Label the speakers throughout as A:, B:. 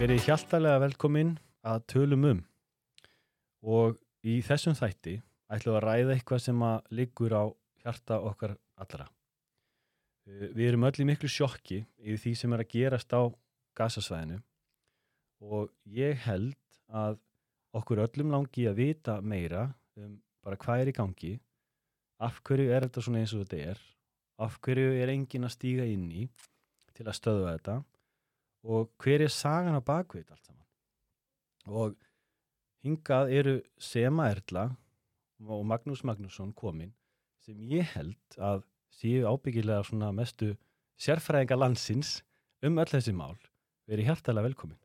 A: Verið hjaltalega velkomin að tölum um. Og í þessum þætti ætlum við að ræða eitthvað sem að liggur á hjarta okkar allra. Eh, Við erum öll í miklu sjokki í því sem er að gerast á gasasvæðinu og ég held að okkur öllum langi að vita meira um bara hvað er í gangi, af hverju er þetta svona eins og þetta er, af hverju er engin að stíga inn í til að stöðva þetta og hver er sagan á bakveit allt saman. Og hingað eru Sema Erla og Magnús Magnússon komin sem ég held að séu ábyggilega svona mestu sérfræðinga landsins um öll þessi mál. Verið hjartalega velkomin.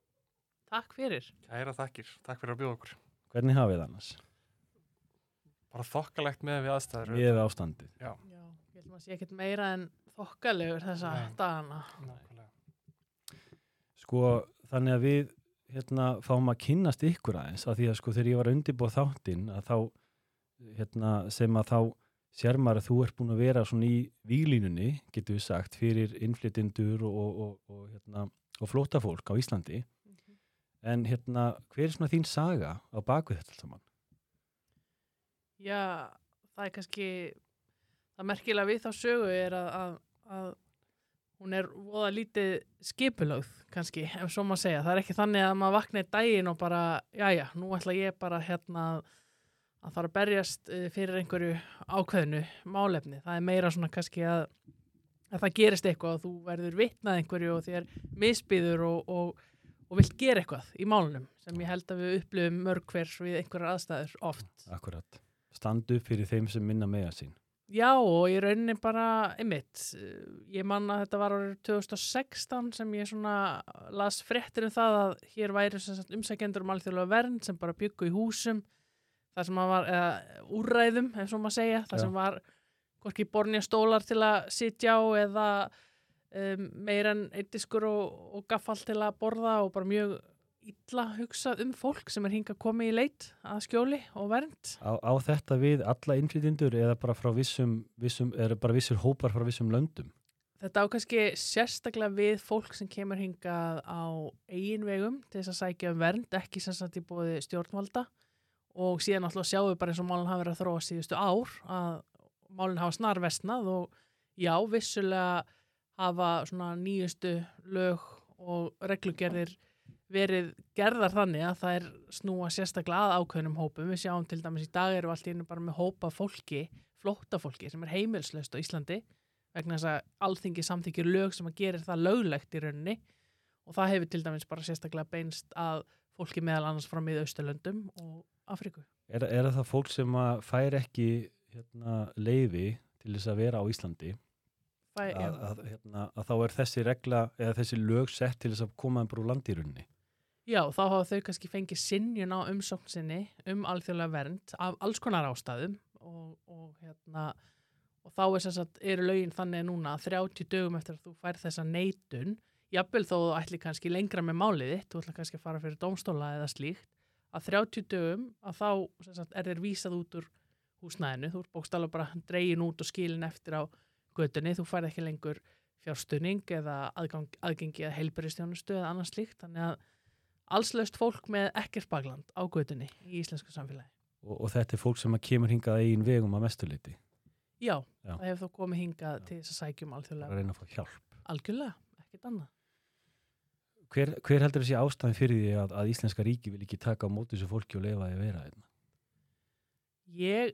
B: Takk fyrir.
C: Kæra þakkir, takk fyrir að bjóða okkur.
A: Hvernig hafið þið annars?
C: Bara þokkalegt með við aðstæður.
A: Við hefum ástandið.
C: Já,
B: Já, ég held maður sé ekkert meira en þokkalegur þessa
C: Nei.
B: dagana.
C: nákvæmlega.
A: Sko þannig að við hérna fáum að kynnast ykkur aðeins að því að sko þegar ég var að undirbúa þáttinn að þá hérna sem að þá sér maður að þú ert búin að vera svona í výlínunni, getur við sagt, fyrir innflytjendur og, og, og, hérna, og flótafólk á Íslandi. En hérna, hver er svona þín saga á bakvið þetta saman?
B: Já, það er kannski, það merkilega við þá sögu er að, að, að hún er voða lítið skipulögð kannski, ef svo maður segja. Það er ekki þannig að maður vakna í daginn og bara, já já, nú ætla ég bara hérna að fara að berjast eh, fyrir einhverju ákveðinu málefni. Það er meira svona kannski að, að það gerist eitthvað og þú verður vitnað einhverju og þér misbyður og, og, og vilt gera eitthvað í málunum sem ég held að við upplifum mörg hvers við einhverjar aðstæður oft.
A: Akkurat. Standu fyrir þeim sem minna mega sín.
B: Já og í rauninni bara, einmitt, eh, ég man að þetta var árið 2016 sem ég svona las fréttir um það að hér væri umsækjendur um alþjóðlega vernd sem bara byggu í húsum þar sem að var, eða úrræðum, ef svo maður segja, þar
A: Já.
B: sem var hvorki bornja stólar til að sitja á eða um, meira en eitt diskur og, og gaffal til að borða og bara mjög illa hugsað um fólk sem er hingað komið í leit að skjóli og vernd.
A: Á, á þetta við alla innflytjendur eða bara frá vissum, vissum er bara vissur hópar frá vissum löndum?
B: Þetta á kannski sérstaklega við fólk sem kemur hingað á eigin vegum til þess að sækja um vernd, ekki sem sagt í bóði stjórnvalda og síðan alltaf sjáum við bara eins og málun hafa verið að þróa síðustu ár að málun hafa snarvestnað og já, vissulega hafa svona nýjustu lög og reglugerðir verið gerðar þannig að það er snúa sérstaklega að ákveðnum hópum. Við sjáum til dæmis í dag eru allt í einu bara með hópa fólki, flóttafólki sem er heimilslaust á Íslandi vegna þess að alþingi samþykir lög sem að gerir það löglegt í rauninni og það hefur til dæmis bara sérstaklega beinst að fólki meðal annars frá miðausturlöndum og Afríku.
A: Er, er það fólk sem að fær ekki hérna, leifi til þess að vera á Íslandi
B: Það,
A: að,
B: að,
A: hérna, að þá er þessi regla eða þessi lög sett til þess að koma þeim bara úr landýrunni
B: já, þá hafa þau kannski fengið sinjun á umsókn sinni um alþjóðlega vernd af alls konar ástæðum og, og, hérna, og þá er sagt, eru lögin þannig núna að 30 dögum eftir að þú fær þessa neitun, jafnvel þó þú ætli kannski lengra með málið þitt, þú ætla kannski að fara fyrir dómstóla eða slíkt, að 30 dögum að þá sagt, er þér vísað út úr húsnæðinu, þú ert bókstala bara dregin út og skilin eftir á götunni, þú færð ekki lengur fjárstunning eða aðgang, aðgengi að heilbyrjastjónustu eða annars slíkt, þannig að allslaust fólk með ekkert bakland á götunni í íslensku samfélagi.
A: og, og þetta er fólk sem kemur hingað að eigin vegum að mestuleiti
B: Já,
A: Já.
B: það hefur þó komið hingað
A: Já.
B: til þess að sækjum alþjóðlega.
A: reyna að fá hjálp
B: Algjörlega, ekkert annað.
A: hver, hver heldur þessi ástæðin fyrir því að, að Íslenska ríki vil ekki taka á móti þessu fólki og leifa því að vera hérna?
B: Ég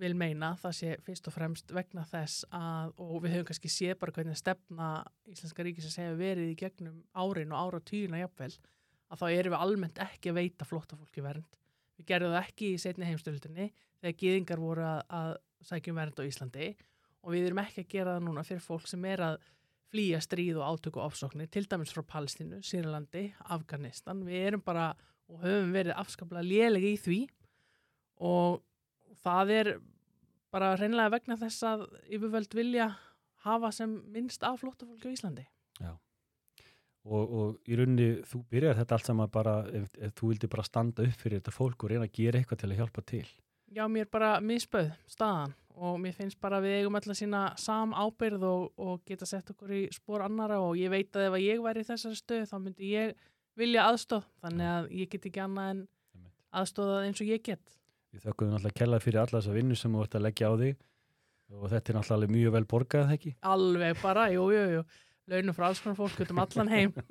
B: vil meina að það sé fyrst og fremst vegna þess að, og við höfum kannski séð bara hvernig stefna Íslenska ríkisins hefur verið í gegnum árin og ára tíuna jafnvel, að þá erum við almennt ekki að veita flóttafólki vernd. Við gerðum það ekki í setni heimstöldinni þegar gýðingar voru að, að sækjum vernd á Íslandi og við erum ekki að gera það núna fyrir fólk sem er að flýja stríð og átöku og ofsóknir, til dæmis frá Palestínu, Sýrlandi, Afganistan. Við erum bara og höfum verið afskaplega lélega í því og það er bara reynlega vegna þess að yfirvöld vilja hafa sem minnst af flóttafólki á Íslandi.
A: og, og í rauninni þú byrjar þetta allt saman bara ef, ef þú vildi bara standa upp fyrir þetta fólk og reyna að gera eitthvað til að hjálpa til.
B: Já, mér bara misböð staðan og mér finnst bara við eigum alltaf sína sam ábyrð og, og geta sett okkur í spór annara og ég veit að ef að ég væri í þessari stöð þá myndi ég vilja aðstóð þannig að ég get ekki annað en aðstóðað eins og ég get
A: Við þökkum náttúrulega kella fyrir alla þessa vinnu sem þú ert að leggja á þig og þetta er náttúrulega mjög vel borgað, það ekki?
B: alveg bara, jú, jú, jú launum frá alls konar fólk út um allan heim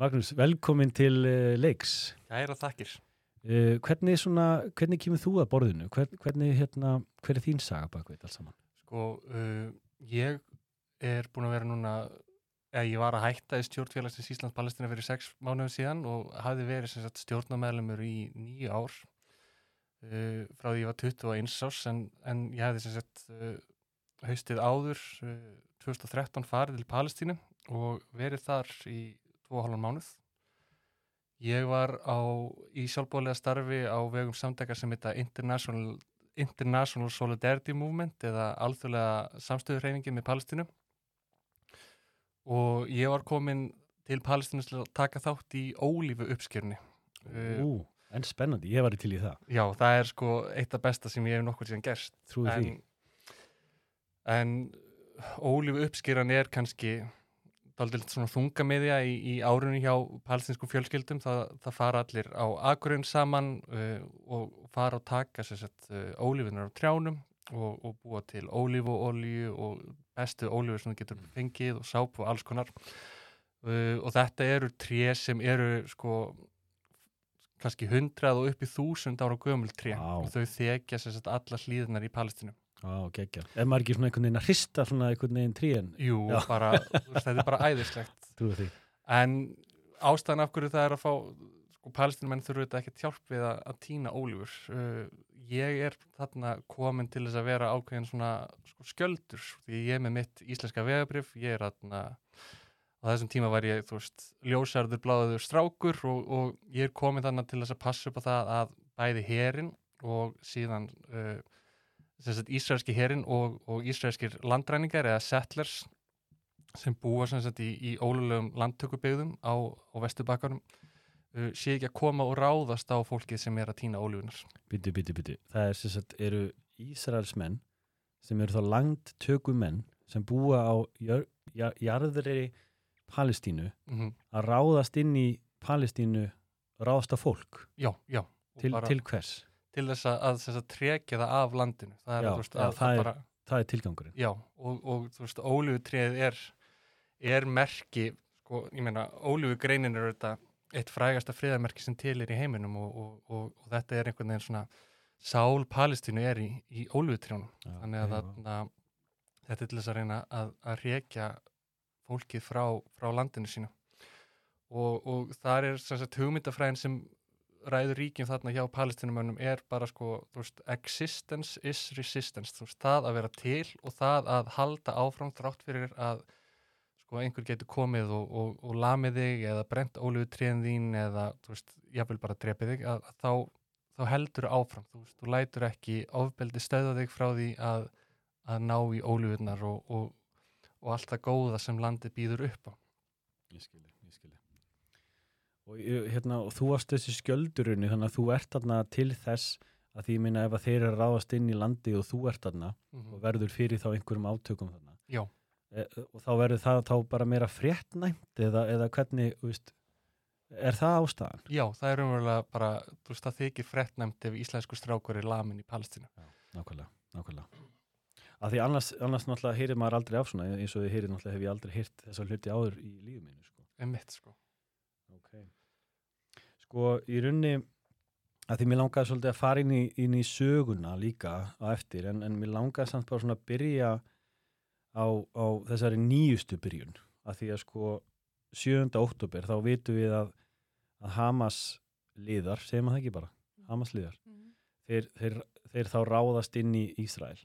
A: Magnús, velkomin til uh, leiks.
C: Kæra þakkir.
A: Uh, hvernig, svona, hvernig kemur þú að borðinu? Hvern, hvernig, hérna, hver er þín saga bakveit alls saman?
C: Sko, uh, ég er búin að vera núna, eða ég var að hætta í stjórnfélagsins Íslands Palestina fyrir sex mánuðum síðan og hafði verið stjórnarmeðlumur í nýju ár uh, frá því ég var 21 árs en, en ég hefði sem sagt uh, haustið áður uh, 2013 farið til Palestínu og verið þar í 2,5 mánuð. Ég var á, í sjálfbóðlega starfi á vegum samtækar sem heita International, International Solidarity Movement eða alþjóðlega samstöðurreyningin með Palestínu og ég var komin til Palestínu til að taka þátt í ólífu uppskjörni.
A: Ú, en spennandi, ég var í til í það.
C: Já, það er sko eitt af besta sem ég hef nokkur síðan gerst.
A: Trúi því.
C: En, ólífu uppskjöran er kannski daldið svona þungamiðja í, í árunni hjá palestinsku fjölskyldum það, það fara allir á akurinn saman uh, og fara og taka sagt, uh, ólífunar á trjánum og, og búa til ólífuolju og bestu ólífur sem það getur fengið og sápu og alls konar uh, og þetta eru tré sem eru sko kannski hundrað og upp í þúsund ára gömul tré
A: Vá.
C: og þau þekja sagt, alla hlýðunar í Palestinu
A: Á, geggja. Er maður ekki svona einhvern veginn að hrista svona einhvern veginn tríen?
C: Jú, bara, þetta er bara æðislegt
A: Trúi því.
C: En ástæðan af hverju það er að fá sko, palestinumenn þurfu þetta ekkert hjálp við að týna ólífur uh, ég er þarna komin til þess að vera ákveðin svona sko, skjöldur því ég er með mitt íslenska vegabrif ég er þarna á þessum tíma var ég, þú veist, ljósarður bláður strákur og, og ég er komin þarna til þess að passa upp á það að bæði herin og síðan uh, sagt ísraelski herin og, og ísraelskir landræningar eða settlers sem búa sem sagt í, í ólulegum landtökubegðum á, á vesturbakkarum uh, sé ekki að koma og ráðast á fólkið sem er að týna ólífunar.
A: Bytti, bytti, bytti. Það er sem sagt, eru Ísraelsmenn sem eru þá langt tökumenn sem búa á jör, jar, jarðri Palestínu
C: Mm -hmm.
A: að ráðast inn í Palestínu ráðast á fólk.
C: Já, já.
A: Til,
C: bara
A: til hvers?
C: til þess að, að, að trekja það af landinu. Það er,
A: Já,
C: veist, að,
A: það
C: að
A: er-
C: bara,
A: Það er tilgangurinn.
C: já, og, og þú veist, ólífutréð er, er merki, sko, ég meina, ólífugreinin er þetta eitt frægasta friðarmerki sem til er í heiminum og, og, og, þetta er einhvern veginn svona sál Palestínu er í, í ólífutrjónum. Þannig að þarna, þetta er til þess að reyna að, að rekja fólkið frá, frá landinu sínu. Og, og þar er sagt hugmyndafræðin sem ræður ríkjum þarna hjá palestinumönnum er bara sko, þú veist, existence is resistance, þú veist, það að vera til og það að halda áfram þrátt fyrir að sko einhver getur komið og, og, og lamið þig eða brent ólugu tréðin þín eða, þú veist, jáfnvel bara drepið þig að, að þá, þá heldur áfram. Þú veist, þú lætur ekki ofbeldi stöða þig frá því að, að ná í ólugurnar og, og, og allt það góða sem landið býður upp á
A: Ég skilji, ég skilji. Og, hérna, og þú varst þessi skjöldurunni þannig að þú ert þarna til þess að því minna ef að þeir eru ráðast inn í landi og þú ert þarna og verður fyrir þá einhverjum átökum þarna.
C: Já.
A: E, og þá verður það þá bara meira fréttnæmt eða, eða hvernig, veist, er það ástæðan?
C: Já, það er umverulega bara, þú veist, það þykir frettnæmt ef íslensku strákur er lamin í Palestínu.
A: Nákvæmlega, nákvæmlega. Af því annars, annars náttúrulega heyrir maður aldrei af svona eins og þið heyrir náttúrulega hef ég aldrei heyrt þessa hluti áður í lífið mínu, sko.
C: Emitt, sko.
A: Ok. Sko, í runni, að því mér langaði svolítið að fara inn í, inn í söguna líka á eftir, en, en mér langaði samt bara svona að byrja á, á þessari nýjustu byrjun. Að því að sko, 7. oktober, þá vitum við að, að Hamas liðar, segir maður það ekki bara, Hamas liðar, þeir, þeir, þeir þá ráðast inn í Ísrael.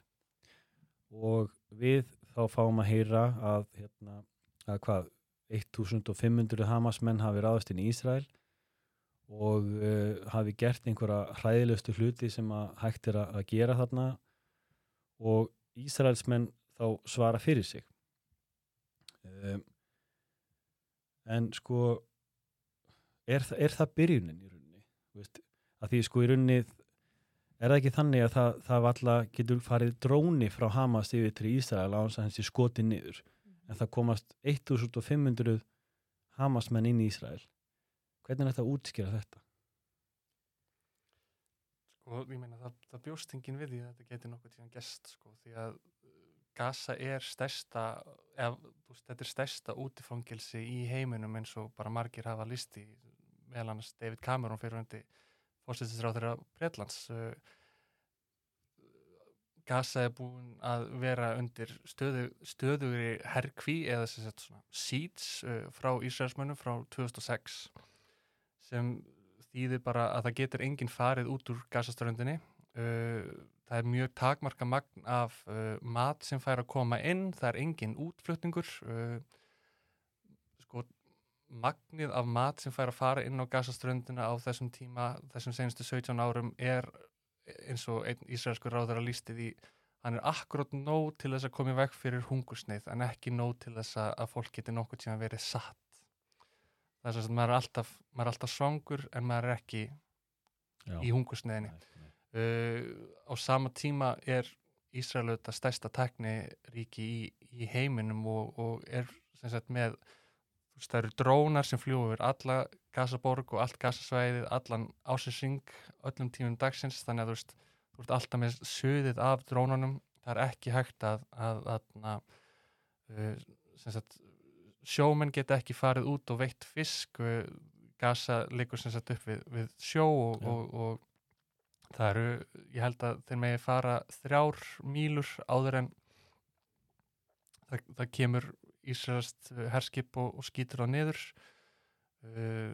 A: Og við þá fáum að heyra að, hérna, að hvað, 1500 Hamas menn hafi ráðast inn í Ísrael og uh, hafi gert einhverja hræðilegustu hluti sem að hægt er að, gera þarna og Ísraels menn þá svara fyrir sig. Um, en sko er, er það byrjunin í rauninni? Veist, að því sko í rauninni er það ekki þannig að það, það valla getur farið dróni frá Hamas yfir til Ísrael á þess að hans er skotið niður en það komast 1500 Hamas menn inn í Ísrael hvernig er þetta að útskýra þetta?
C: Sko, ég meina, það, það bjóst enginn við því að þetta geti nokkuð tíðan gest, sko, því að uh, Gaza er stærsta, eða, veist, þetta er stærsta útifangilsi í heiminum eins og bara margir hafa listi, meðal annars David Cameron fyrir hundi fórsættisráð þeirra Breitlands. Uh, Gaza er búin að vera undir stöðu, stöðugri herkví eða svona seeds uh, frá Ísraelsmönnum frá 2006 sem þýðir bara að það getur enginn farið út úr gasaströndinni. Uh, það er mjög takmarka magn af mat sem fær að koma inn, það er enginn útflutningur. Sko, magnið af mat sem fær að fara inn á gasaströndina á þessum tíma, þessum senastu 17 árum er eins og einn ísraelskur ráður að lísti því hann er akkurát nóg til þess að koma í veg fyrir hungursneið en ekki nóg til þess að, fólk geti nokkuð tíma verið satt. Það er sem að maður er alltaf, maður er alltaf svangur en maður er ekki
A: Já.
C: í hungursneiðinni uh, á sama tíma er Ísrael auðvitað stærsta tekni ríki í, í heiminum og, og er sem sagt með veist, það eru drónar sem fljúa yfir alla Gazaborg og allt Gazasvæðið allan ásinsing, öllum tímum dagsins. Þannig að þú veist, þú ert alltaf með suðið af drónunum, það er ekki hægt að, að, að, að uh, sagt sjómenn geta ekki farið út og veitt fisk. Gaza liggur sem sagt upp við, við sjó og, og, og það eru, ég held að þeir megi fara þrjár mílur áður en það, það kemur Ísraelst herskip og, og skýtur á niður uh,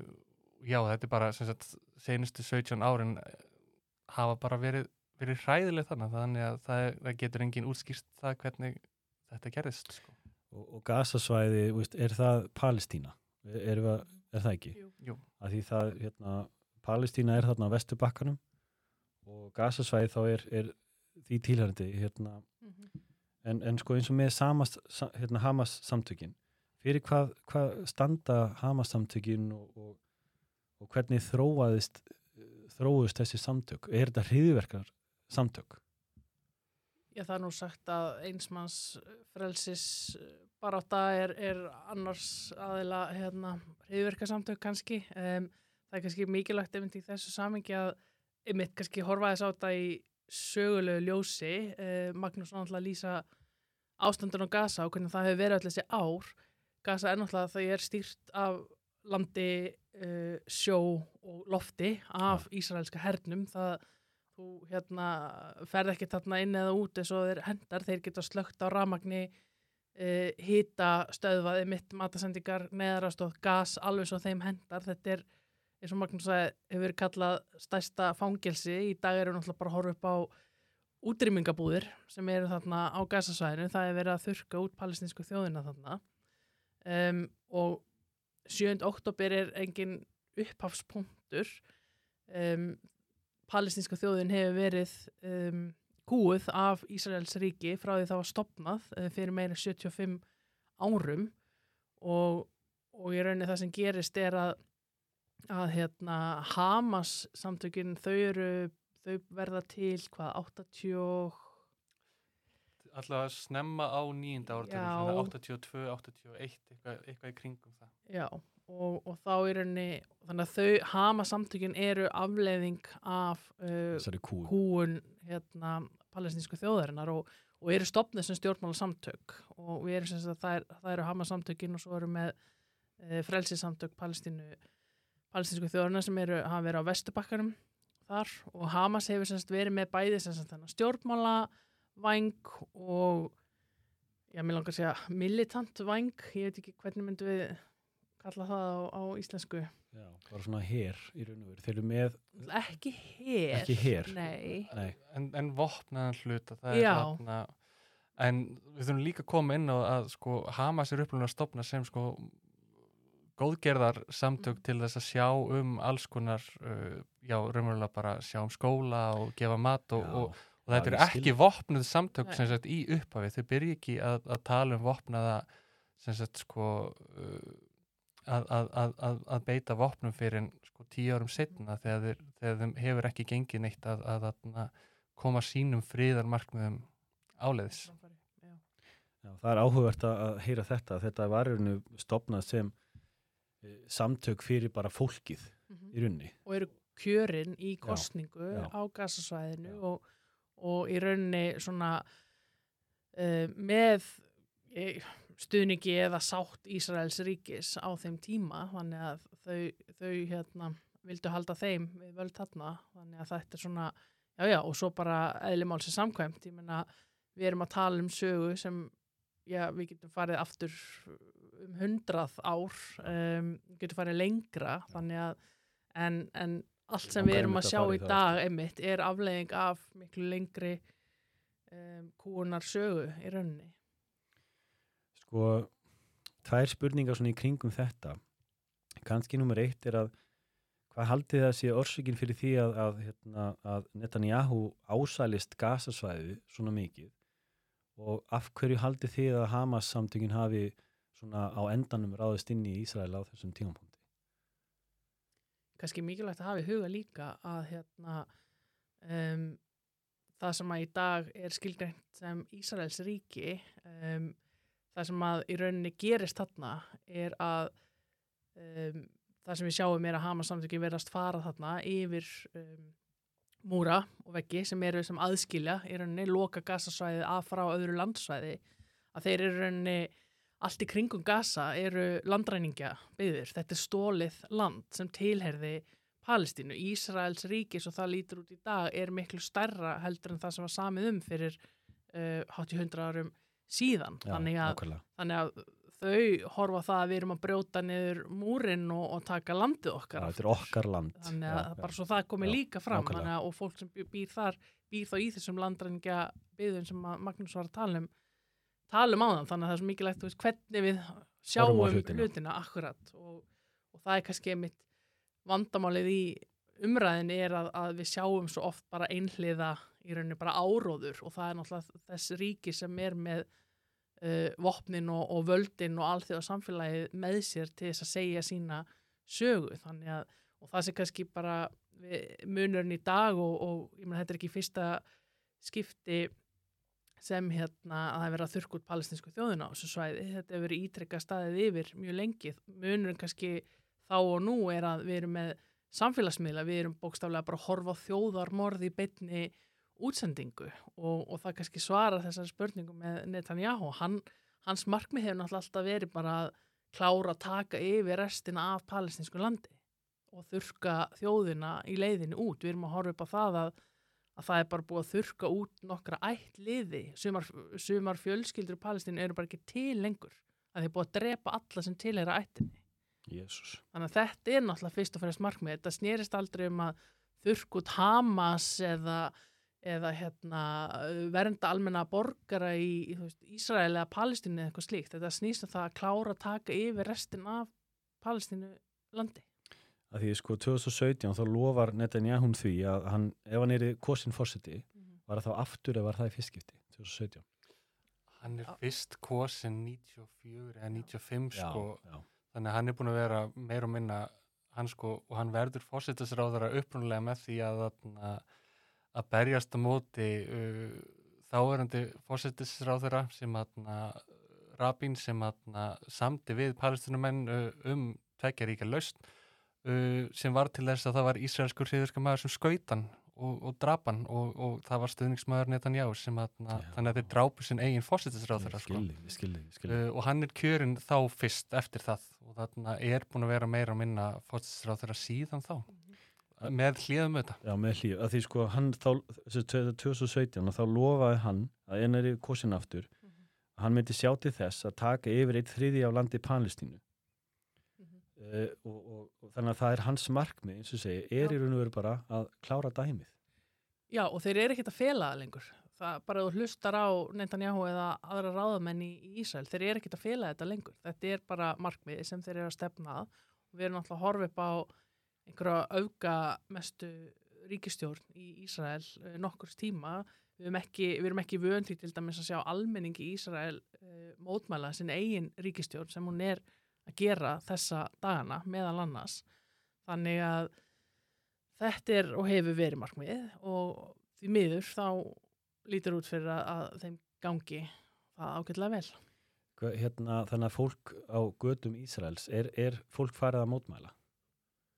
C: já, þetta er bara sagt, senustu 17 árin eh, hafa bara verið, verið hræðileg þannig þannig að það, það getur engin útskýrst það hvernig þetta gerðist sko.
A: og, og gasasvæði, er það Palestína? Er, er, er það ekki?
B: Jú.
A: Að því það, hérna, Palestína er þarna á vesturbakkanum og gasasvæði þá er, er því tilhærandi hérna,
B: Mhm.
A: En, en sko eins og með samast, sa, hérna, Hamas samtökin fyrir hvað, hvað standa Hamas samtökin og, og, og hvernig þróaðist þróust þessi samtök er þetta hriðverkar samtök
B: Já, það er nú sagt að einsmanns frelsis barátta er, er annars aðila hérna, hriðverkasamtök kannski. Um, það er kannski mikilvægt einmitt í þessu samingi að einmitt kannski horfa þess á þetta í sögulegu ljósi. Uh, Magnús náttúrulega lýsa ástandun á Gaza og hvernig það hefur verið allir þessi ár. Gaza er náttúrulega að það er stýrt af landi, uh, sjó og lofti af Ísraelska hernum. Það þú hérna ferð ekki þarna inn eða út eins og þeir hendar, þeir geta slögt á ramagni uh, hita stöðvaði mitt matasendingar neðarastóð gas alveg svo þeim hendar þetta er eins og Magnús sagði hefur verið kallað stærsta fangelsi. Í dag eru náttúrulega bara að horfa upp á útrýmingabúðir sem eru þarna á gasasvæðinu, það er verið að þurka út palestinsku þjóðina þarna. Um, og 7. oktober er engin upphafspunktur. Um, palestinska þjóðin hefur verið um, kúið af Ísraels ríki frá því það var stopnað uh, fyrir meira en 75 árum. Og, og í rauninni það sem gerist er að, að hérna, Hamas samtökin þau eru þau verða til hvað 80 og-
C: Alltaf að snemma á nýjunda ára
B: Já.
C: 82, 81 eitthvað, eitthvað í kringum það.
B: Já, og, og þá í rauninni þannig að þau Hamas samtökin eru afleiðing af uh,
A: þessari kú
B: kúun hérna, palestinsku þjóðarinnar og, og eru stopnið sem stjórnmála samtök og við erum sem sagt að það, er, það eru Hamas samtökin og svo eru með e, frelsisamtök palestínu palestinsku þjóðarinnar sem eru, hafa verið á vestubakkarum þar og Hamas hefur sem sagt verið með bæði sem sagt þennan stjórnmála væng og já, mér langar að segja militant væng, ég veit ekki hvernig myndum við kalla það á, á íslensku.
A: Já, bara svona her í raun og veru. Þeir eru með,
B: ekki her.
A: Ekki her.
B: nei,
A: nei,
C: en, en vopnaðan hluta það
B: Já.
C: er þarna en við þurfum líka að koma inn á að sko Hamas er upplunum að stopna sem sko góðgerðar samtök
B: Mhm.
C: til þess að sjá um alls konar uh, já, raunverulega bara sjá um skóla og gefa mat og, og, og þetta eru ekki vopnuð samtök
B: Nei.
C: sem sagt í upphafi, þau byrja ekki að, að tala um vopnaða sem sagt sko uh, að, að, að, beita vopnum fyrir sko tíu árum setna þegar, þeir, þegar þeim hefur ekki gengið neitt að, koma sínum friðar markmiðum áleiðis.
B: Já.
A: Það er áhugavert að heyra þetta. Þetta var rauninu stopnað sem samtök fyrir bara fólkið
B: Mhm.
A: í rauninni.
B: og eru kjörin í kostningu
A: já.
B: á gasasvæðinu
A: Já.
B: og, og í rauninni svona uh, með eh, stuðningi eða sátt Ísraels ríkis á þeim tíma þannig að þau, þau hérna, vildu halda þeim við völd þarna þannig að þetta er svona já já og svo bara eðlimál sem samkvæmt ég meina við erum að tala um sögu sem já við getum farið aftur um hundrað ár um, við getum farið lengra þannig að en, en allt sem við erum að sjá
A: í það
B: dag einmitt er aflegging af miklu lengri um, kúunar sögu í rauninni.
A: Sko, tvær spurningar svona í kringum þetta. Kanski nummer eitt er að hvað haldið það sé orsökin fyrir því að, að, hérna, að Netanyahu ásælist gasasvæði svona mikið? Og af hverju haldið þið að Hamas samtökin hafi svona á endanum ráðist inn í Ísrael á þessum tímapunkti?
B: kannski mikilvægt að hafa í huga líka að hérna um, það sem að í dag er skilgreint sem Ísraels ríki um, það sem að í rauninni gerist þarna er að um, það sem við sjáum er að Hamas samtökin verðast fara þarna yfir múra og veggi sem eru sem aðskilja í rauninni loka gasasvæðið að frá öðru landsvæði að þeir eru rauninni allt í kringum Gaza eru landræningja byggðir. Þetta er stólið land sem tilherði Palestínu. Ísraels ríkis og það lítur út í dag er miklu stærra heldur en það sem var samið um fyrir uh, 80-100 árum síðan.
A: Já,
B: þannig, að, þannig að þau horfa það að við erum að brjóta niður múrin og, og taka landið
A: Já,
B: okkar.
A: þetta er okkar land.
B: Þannig
A: Já,
B: að
A: já.
B: bara svo það komi
A: Já,
B: líka fram að, og fólk sem býr, þar býr þá í þessum landræningja byggðum sem Magnús var að tala um tala um á þann, þannig að það er svo mikilvægt veist, hvernig við sjáum hlutina,
A: hlutina.
B: akkurat og, og það er kannski einmitt vandamálið í umræðinni er að, að við sjáum svo oft bara einhliða í rauninni bara áróður. Og það er náttúrulega þess ríki sem er með uh, vopnin og, og völdin og alþjóða samfélagið með sér til þess að segja sína sögu. Þannig að og það sem kannski bara munurinn í dag og, og ég meina þetta er ekki fyrsta skipti sem hérna að það er verið að þurrka út palestinsku þjóðina á þessu svæði. Þetta hefur verið ítrekka staðið yfir mjög lengi. Munurinn kannski þá og nú er að við erum með samfélagsmiðla, við erum bókstaflega bara að horfa á þjóðarmorð í beinni útsendingu og, og það kannski svara þessari spurningu með Netanyahu. Hann, hans markmið hefur náttúrulega alltaf verið bara að klára að taka yfir restina af palestinsku landi og þurka þjóðina í leiðinu út. Við erum að horfa upp á það að, að það er bara búið að þurka út nokkra ættliði. Sumar, sumar fjölskyldur í Palestínu eru bara ekki til lengur. að þeir búið að drepa alla sem tilheyra ættinni.
A: Jésús.
B: Þannig að þetta er náttúrulega fyrst og fremst markmið. Þetta snerist aldrei um að þurrk út Hamas eða, eða hérna, vernda almenna borgara í, í veist, Ísrael eða Palestínu eða eitthvað slíkt. Þetta snýst um það að klára að taka yfir restin af Palestínu landi.
A: Að því sko 2017 þá lofar Netanyahu því að hann, ef hann er í kosin fórseti, var það þá aftur eða var það í fyrstskipti 2017?
C: Hann er fyrst kosin 94 eða 95
A: Já,
C: sko,
A: já.
C: þannig að hann er búin að vera meir og minna hann sko, og hann verður fórsetasráðara upprunalega með því að, að, að berjast á móti uh, þáverandi fórsetasráðara sem að Rabin sem að samdi við palestinumenn uh, um tvekja ríka laust uh, sem var til þess að það var ísraelskur hriðurska maður sem skautan og, og drapan og, og það var stuðningsmaður Netanyahu sem að,
A: Já.
C: þannig að þeir drápu sinn eigin fórsetasráðara
A: Ég
C: sko. Uh, og hann er kjörinn þá fyrst eftir það og þarna er búin að vera meira og minna fórstisráð þeirra síðan þá með hlýðum þetta
A: Já, með hlýju, að því sko hann þá, þessi 2017, og þá lofaði hann að en er í kosin aftur, að hann myndi sjá til þess að taka yfir eitt þriði af landi Palestínu. Uh, og, og, og þannig að það er hans markmið, eins og segi, er
B: Já.
A: í raun og veru bara að klára dæmið.
B: Já, og þeir eru ekkert að fela lengur. Það bara þú hlustar á Netanyahu eða aðra ráðamenn í, í Ísrael, þeir eru ekkert að fela þetta lengur. Þetta er bara markmið sem þeir eru að stefna að og við erum alltaf að horfa upp á einhverja auka mestu ríkistjórn í Ísrael uh, nokkurs tíma. Við erum ekki, ekki vöndi til dæmis að sjá almenning í Ísrael uh, mótmæla sinni eigin ríkistjórn sem hún er að gera þessa dagana meðal annars þannig að þetta er og hefur verið markmið og því miður þá lítur út fyrir að, þeim gangi það ágætlega vel
A: hérna, þannig að fólk á gödum Ísraels, er, er fólk farið að mótmæla?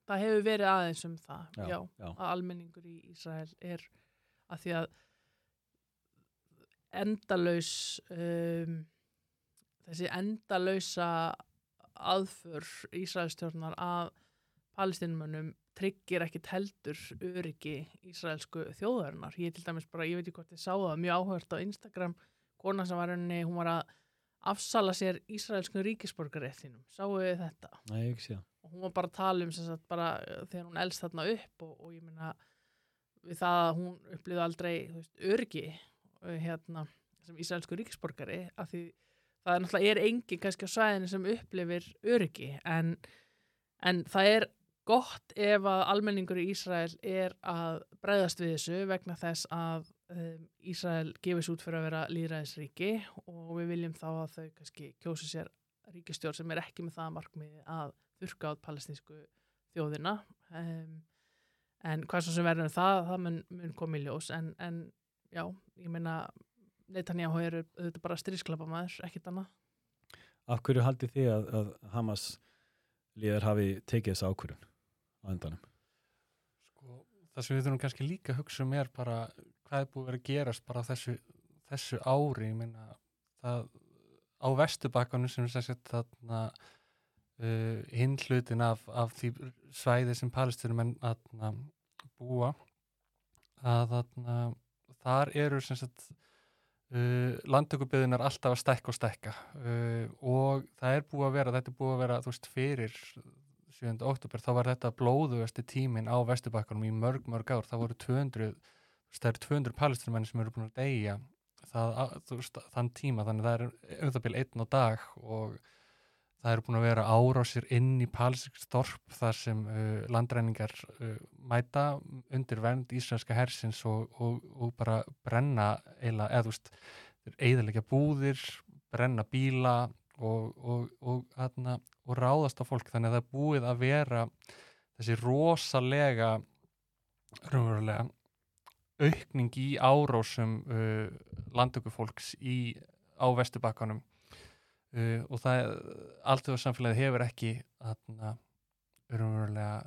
B: það hefur verið aðeins um það
A: Já,
B: já,
A: já.
B: að almenningur í Ísrael er að því að endalaus um, þessi endalausa aðför Ísraelstjórnar að palestinumönnum tryggir ekkit heldur öryggi Ísraelsku þjóðarinnar. Ég til dæmis bara, ég veit ekki hvort ég sá það, mjög áhört á Instagram, kona sem var henni, hún var að afsala sér Ísraelsku ríkisborgaréttinum. Sáu þið þetta?
A: Nei, ekki það.
B: og hún var bara að tala um sem sagt bara uh, þegar hún elst þarna upp og, og ég meina við það að hún upplýði aldrei veist, örgi uh, hérna sem ísraelsku ríkisborgari af því það er náttúrulega er engin kannski á svæðinu sem upplifir örgi en, en það er gott ef að almenningur í Ísrael er að bregðast við þessu vegna þess að um, Ísrael gefis út fyrir að vera líðræðisríki og við viljum þá að þau kannski kjósi sér ríkistjórn sem er ekki með það markmiði að þurka át palestinsku þjóðina. Um, en hvað svo sem verður um það, það mun, mun koma í ljós. En, en já, ég meina Netanyahu eru auðvitað bara strísklapa maður, ekkit annað
A: Af hverju haldið þið að, að Hamas líðar hafi tekið þessa ákvörðun á endanum?
C: Sko, það sem við þurfum kannski líka að hugsa um er bara hvað er búið að vera að gerast bara þessu, þessu ári, ég meina það á vestubakkanum sem er sett þarna uh, hinn hlutin af, af því svæði sem palestinum en þarna búa að þarna þar eru sem sagt uh, landtökubiðunar alltaf að stækka og stækka uh, og það er búið að vera, þetta er búið að vera þú veist fyrir 7. oktober, þá var þetta blóðugasti tíminn á Vesturbakkanum í mörg, mörg ár, það voru 200 þú veist, það eru 200 palestinmenn sem eru búin að deyja það, þú veist, þann tíma, þannig það er um það byrja einn á dag og það eru búin að vera árásir inn í palestinsk storp þar sem uh, landræningar uh, mæta undir vernd íslenska hersins og, og, og bara brenna eila, veist, eðalega búðir, brenna bíla og, og, og, ráðast á fólk. Þannig að það búið að vera þessi rosalega raunverulega aukning í árásum uh, landtökufólks í, á Vesturbakkanum uh, og það alltaf samfélagið hefur ekki þarna raunverulega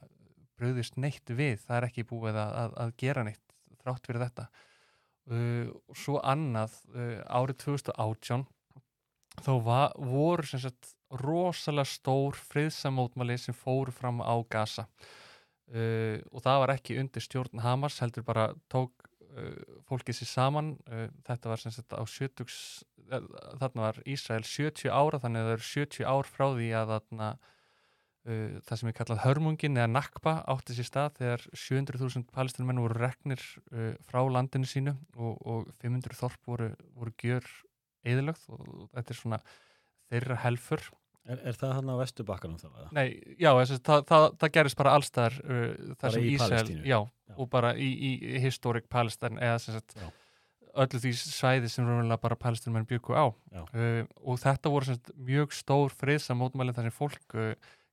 C: bröðist neitt við, það er ekki búið að, að, að gera neitt þrátt fyrir þetta. Uh, og svo annað uh, árið 2018 þá va- voru sem sagt rosalega stór friðsamótmæli sem fóru fram á Gaza. Uh, og það var ekki undir stjórn Hamas heldur bara tók uh, fólkið sér saman. Uh, þetta var sem sagt á 70 uh, þarna var Ísrael 70 ára þannig að það eru 70 ár frá því að þarna uh, það sem er kallað hörmungin eða nakba átti sér stað þegar 700.000 palestinmenn voru reknir uh, frá landinu sínu og, og 500 þorp voru, voru gjör eðilögð og þetta er svona þeirra helfur
A: Er, er það hann á Vesturbakkanum þá?
C: Nei, já, þess, að það, það, það gerist bara allstaðar uh, þar sem
A: í
C: Ísrael,
A: Palestínu?
C: já,
A: Já.
C: og bara í, í historic Palestine eða sem sagt
A: Já.
C: Öllu því svæði sem raunverulega bara palestinumenn byggu á. Uh, og þetta voru sem sagt mjög stór friðsam mótmælinn þar sem fólk uh,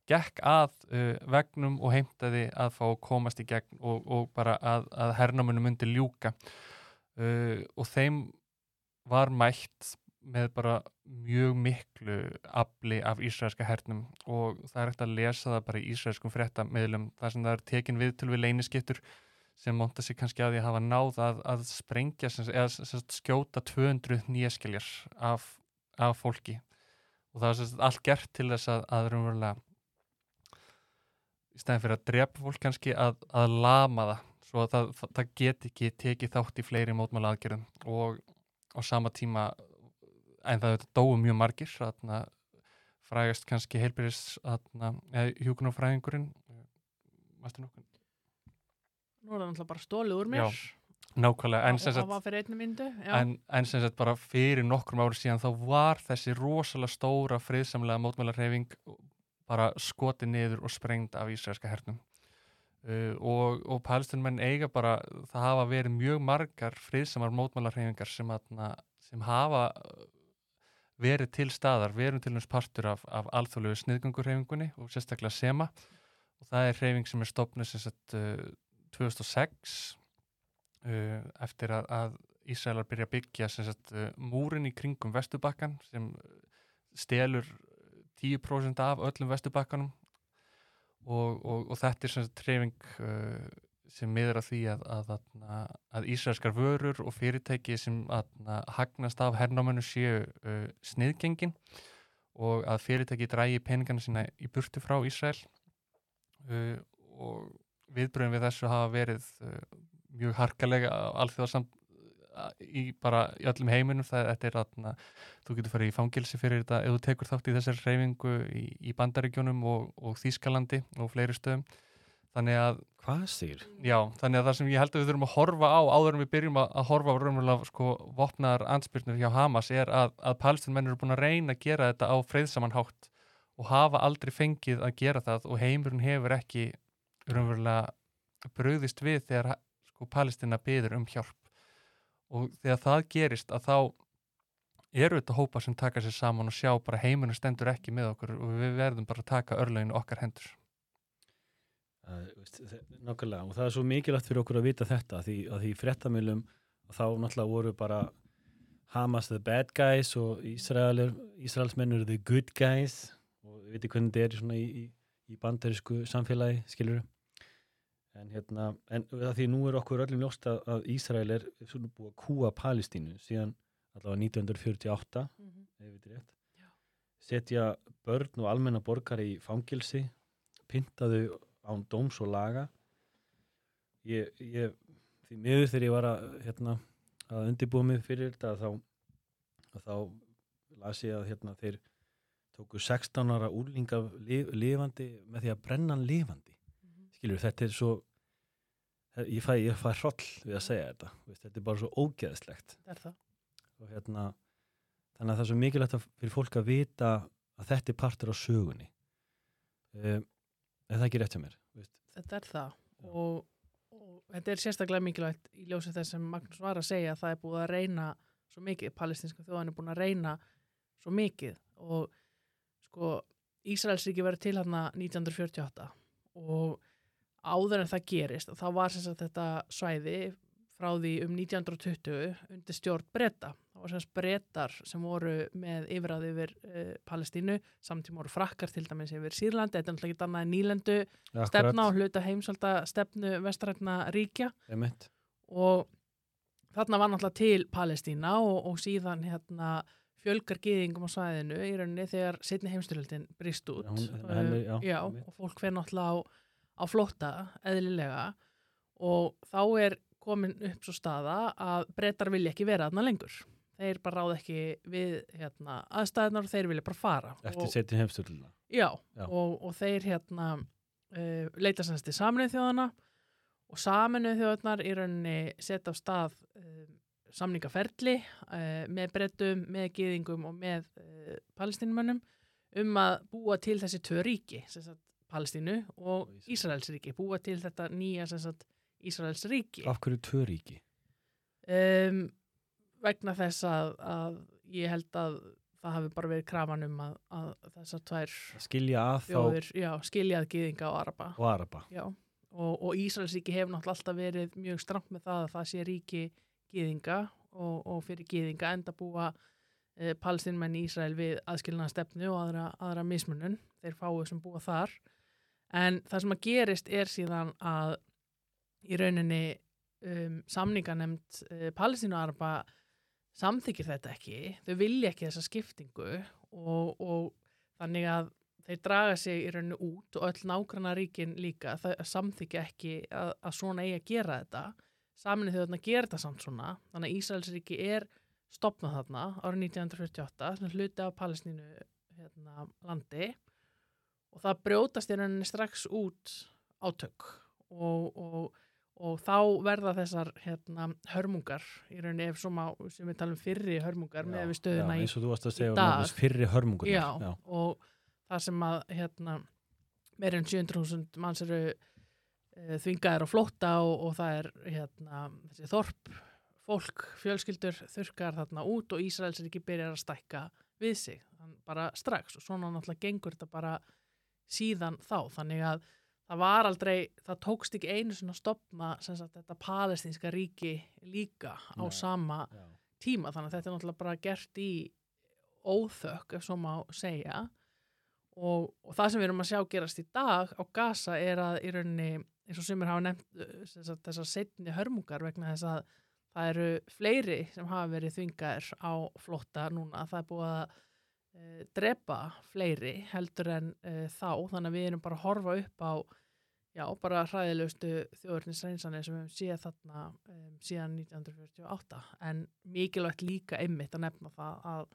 C: gekk að uh, vegnum og heimtaði að fá komast í gegn og, og bara að, að hernamunum myndi ljúka. Og þeim var mætt með bara mjög miklu afli af ísraelska hernum og það er ekkert að lesa það bara í ísraelskum fréttameðlum þar sem það er tekin viðtöl við leyniskittur sem monta sig kannski að því að hafa náð að, að sprengja sem, eða sem skjóta 200 nýjaskiljar af, af fólki og það er allt gert til þess að, að raunverulega í stæðin fyrir að drepa fólk kannski að, að lama það svo að það, það, get ekki tekið þátt í fleiri mótmála aðgerðum og á sama tíma en það dóu mjög margir þarna frægast kannski heilbyrðis hjúkunarfræðingurinn Mástu nokkuð?
B: Nú er það náttúrulega bara stólið úr mér.
C: Nákvæmlega, en sem sagt
B: já.
C: en, en sem sagt bara fyrir nokkrum ári síðan þá var þessi rosalega stóra friðsamlega mótmælarhefing bara skotið niður og sprengd af ísraelska hernum. Uh, og, og palestinmenn eiga bara það hafa verið mjög margar friðsamar mótmælarhefingar sem, sem hafa uh, verið til staðar, við erum til dæmis partur af, af alþjóðlegu sniðgöngurreyfingunni og sérstaklega SEMA. Og það er reyfing sem er sagt uh, 2006 uh, eftir að, að Ísraelar byrja að byggja sagt uh, múrin í kringum Vesturbakkan sem stelur 10% af öllum Vesturbakkanum. Og, og, og þetta er sagt reyfing uh, sem miður að því að, að, að, Ísraelskar vörur og fyrirtæki sem hagnast af hernámanu séu uh, sniðgengin og að fyrirtæki drægi peningana sína í burtu frá Ísrael uh, og viðbröðum við þessu hafa verið uh, mjög harkalega alþjóðasamt í bara í öllum heiminum það er að þú getur farið í fangilsi fyrir þetta ef þú tekur þátt í þessar reyfingu í, í bandaríkjónum og, og Þýskalandi og fleiri stöðum þannig að? Já, þannig að það sem ég held að við þurfum að horfa á áður en við byrjum að, að horfa á raunverulega sko vopnaðar ansbyrnur hjá Hamas er að, að palestinmenn eru búin að reyna að gera þetta á freyðsamanhátt og hafa aldrei fengið að gera það og heimurinn hefur ekki raunverulega bröðist við þegar sko palestina byður um hjálp. Og þegar það gerist að þá eru þetta hópa sem taka sér saman og sjá bara heimurinn stendur ekki með okkur og við verðum bara að taka örleginu okkar hendur.
A: Nákvæmlega, og það er svo mikilvægt fyrir okkur að vita þetta því að því frettamilum þá náttúrulega voru bara Hamas the bad guys og Ísraelsmenn eru the good guys. Og við veitum hvernig þetta er í, í, í bandarísku samfélagi, skilur en hérna, en því nú er okkur öllum ljóst að, Ísrael er svona búið að kúa Palestínu síðan allavega 1948 mm -hmm. ef við veitum rétt setja börn og almenna borgar í fangilsi pintaðu án dóms og laga ég, ég því miður þegar ég var að, hérna, að undirbúa mig fyrir þetta þá, þá las ég að hérna, þeir tóku 16 ára úrlinga lif, lifandi með því að brenna hann lifandi. Skilur þetta er svo ég fæ, ég fæ hroll við að segja þetta þetta er bara svo ógeðslegt. Og hérna þannig að það er svo mikilvægt fyrir fólk að vita að þetta er partur á sögunni. Um, er það ekki rétt hjá mér?
B: Veist? Þetta er það. Og, og þetta er sérstaklega mikilvægt í ljósið þess sem Magnús var að segja að það er búið að reyna svo mikið, palestinska þjóðan er búin að reyna svo mikið. Og sko Ísraelsríki verið til hérna 1948 og áður en það gerist þá var sérstaklega þetta svæði frá því um 1920 undir stjórn breyta. Var semst breytar sem voru með yfirraði yfir uh, Palestínu, samtíma voru frakkar til dæmis yfir Sýrlandi, þetta er náttúrulega ekki annað en nýlendu ja, stefna og hluta heimsvalda stefnu vestarætna ríkja.
A: Emitt.
B: og þarna var náttúrulega til Palestína og, og síðan hérna fjölgar giðingum á svæðinu í rauninni þegar setni heimstöldin brist út. já, henni, já, uh, já, og fólk fer náttúrulega á, á flotta eðlilega og þá er komin upp svo staða að breytar vilja ekki vera aðna lengur. Þeir bara ráð ekki við hérna, aðstæðnar og þeir vilja bara fara.
A: Eftir setjum heimstölduna.
B: Já, já. Og, og þeir hérna, uh, leita sannst í saminuð þjóðana og saminuð þjóðanar í rauninni setja á stað uh, samningaferli uh, með breytum, með gýðingum og með palestínumönnum um að búa til þessi tvö ríki, sagt, Palestínu og Ísraelsríki, búa til þetta nýja sagt, Ísraels ríki.
A: Af hverju tvö ríki?
B: Um, vegna þess að, að ég held að það hafi bara verið krafan um að, að þessar tvær
A: skilja að
B: þjóður, já, skilja að gýðinga og araba.
A: Og araba.
B: Og, og Ísraels ríki hefur náttúrulega alltaf verið mjög stramt með það að það sé ríki gýðinga og, og fyrir gýðinga enda búa e, palestinmenn í Ísrael við aðskilna stefnu og aðra, aðra mismunun. Þeir fáið sem búa þar. En það sem að gerist er síðan að í rauninni um, samninganemt uh, palestínuarba samþykir þetta ekki, þau vilja ekki þessa skiptingu og, og þannig að þeir draga sig í rauninu út og öll nákvæmna ríkin líka það samþykja ekki að, að svona eigi að gera þetta. Saminni þau þarna gera þetta samt svona. Þannig að Ísraelsríki er stopnað þarna árið 1948 sem hluti af Palestínu hérna, landi og það brjótast í rauninni strax út átök. Og, og og þá verða þessar hérna, hörmungar í rauninni ef má, sem við talum fyrri hörmungar já, með við stöðuna
A: já, að segja
B: um dag.
A: fyrri hörmungar
B: já, og það sem að hérna, meirinn 700.000 manns eru e, þvingaðir og flótta og, og það er hérna, þorp fólk, fjölskyldur þurkar þarna út og Ísraels er ekki byrjar að stækka við sig. Bara strax og svona náttúrulega gengur þetta bara síðan þá þannig að það var aldrei, það tókst ekki einu svona stopna sem sagt þetta palestinska ríki líka á
A: Nei.
B: sama
A: Já.
B: tíma þannig að þetta er náttúrulega bara gert í óþökk ef svo má segja og, og það sem við erum að sjá gerast í dag á Gaza er að í rauninni eins og sumir hafa nefnt þessar setni hörmungar vegna þess að það eru fleiri sem hafa verið þvingar á flotta núna það er búið að drepa fleiri heldur en uh, þá. Þannig að við erum bara að horfa upp á já, bara hræðilegustu þjóðurnisreinsanir sem við höfum séð þarna um, síðan 1948 en mikilvægt líka einmitt að nefna það að,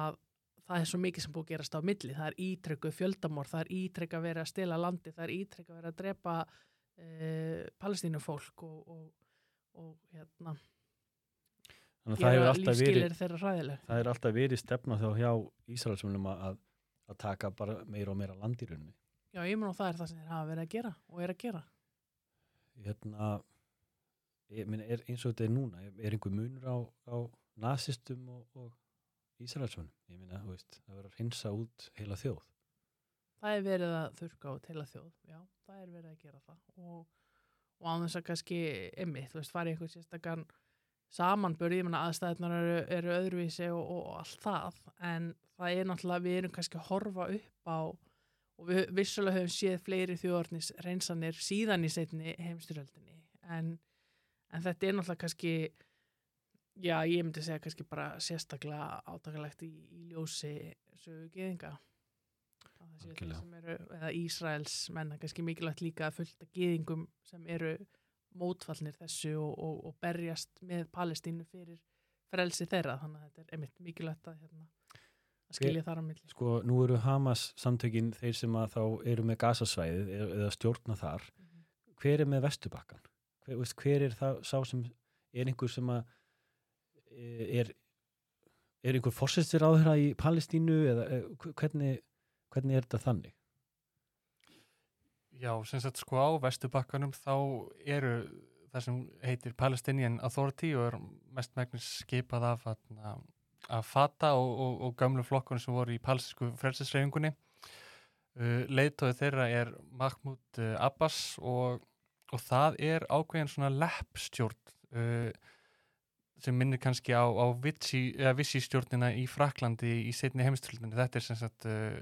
B: að það er svo mikið sem búið að gerast á milli. Það er ítrekku fjöldamór, það er ítrekku að vera að stela landi, það er ítrekku að vera að drepa uh, palestínufólk og, og, og hérna
A: Þannig að það hefur alltaf verið það er alltaf verið stefna þá hjá Ísraelsmunum að, að taka bara meira og meira land í rauninni.
B: Já, ég mun og það er það sem þeir hafa verið að gera og er að gera.
A: Hérna ég er, eins og þetta er núna er, er einhver munur á, á nazistum og, og Ísraelsmunum ég meina, þú veist, það verður að hinsa út heila þjóð.
B: Það er verið að þurka á teila þjóð, já, það er verið að gera það. Og, og án þess að kannski emmitt, þú veist, farið eitthvað sérstakann samanbörð, ég menna aðstæðunar eru, eru öðruvísi og, og allt það. En það er náttúrulega, við erum kannski að horfa upp á og við vissulega höfum séð fleiri þjóðornis reynsanir síðan í setni heimstyröldinni en, en þetta er náttúrulega kannski já, ég myndi segja kannski bara sérstaklega átakalegt í, í ljósi sögu geðinga það séu þeir
A: Algjörlega.
B: sem eru, eða Ísraels menna kannski mikilvægt líka að fullta geðingum sem eru mótfallnir þessu og, og, og berjast með Palestínu fyrir frelsi þeirra. Þannig að þetta er einmitt mikilvægt að, hérna, að skilja þar á milli.
A: Sko, nú eru Hamas samtökin þeir sem að þá eru með gasasvæðið eða, eða stjórna þar.
B: Mhm.
A: hver er með vestubakkan hver, veist, hver er það sá sem er einhver sem að e, er er einhver fórsetstir á þeirra í Palestínu eða e, hvernig, hvernig er þetta þannig
C: Já, sem sagt sko á Vesturbakkanum þá eru það sem heitir Palestinian Authority og er mest megnis skipað af, af Fata og, og, og gömlu flokkunum sem voru í palestinsku frelsisreifingunni. Uh, Leitóði þeirra er Mahmoud uh, Abbas og, og það er ákveðin svona leppstjórn uh, sem minnir kannski á, á Vichy stjórnina í Fraklandi í setni heimstöldinu. Þetta er sem sagt uh,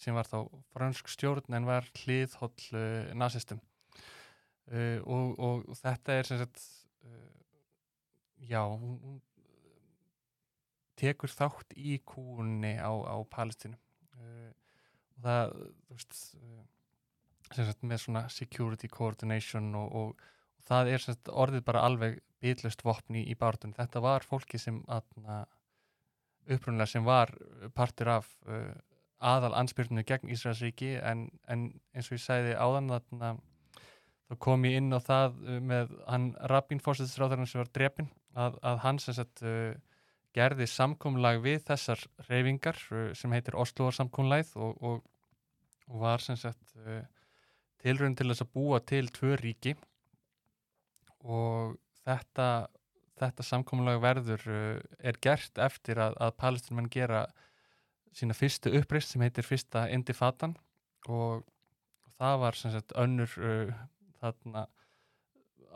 C: sem var þá fransk stjórn en var hliðhóll uh, nazistum uh, og, og þetta er sem sagt uh, já hún, tekur þátt í kúunni á, á Palestínu. Og það þú veist sem sagt með svona security coordination og, og, og það er sem sagt orðið bara alveg bitlust vopni í bártunni þetta var fólki sem aðna upprunlega sem var partur af uh, aðal anspyrnunu gegn Ísraelsríki en, en eins og ég sæði áðan þarna þá kom ég inn á það uh, með hann Rabin fórsetisráðarinn sem var drepin að, að hann sem sagt uh, gerði samkomlag við þessar reyfingar uh, sem heitir Osloar samkomlæð og, og, og var sem sagt uh, tilraun til þess að búa til tvö ríki. Og þetta þetta samkomlag verður uh, er gert eftir að, að palestinmenn gera sína fyrstu uppreist sem heitir fyrsta Indifatan og, það var sem sagt önnur uh, þarna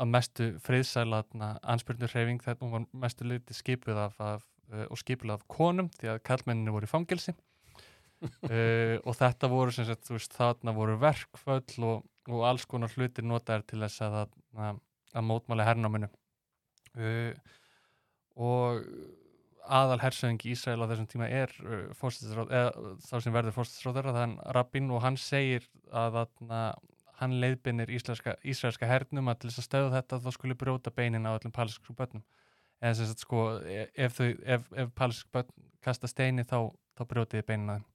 C: að mestu friðsæla anspyrnur hreyfing þetta hún var mestu liti skipuð af, af uh, og skipuð af konum því að kallmenninu voru í fangelsi. Uh, og þetta voru sem sagt veist þarna voru verkföll og, og alls konar hlutir notaðir til þess að, að, að mótmála hernáminu. Uh, og aðal hersöðingi Ísrael á þessum tíma er uh, fórsættisráð, eða þá sem verður fórsættisráður þann Rabbin og hann segir að þarna, hann leiðbinir íslenska, ísraelska hernum að til þess að stöðu þetta þá skulle brjóta beinin á öllum palesku börnum. Eða sem sagt sko e- ef, þau, ef, ef palesku börn kasta steini þá, þá brjótiði beinin að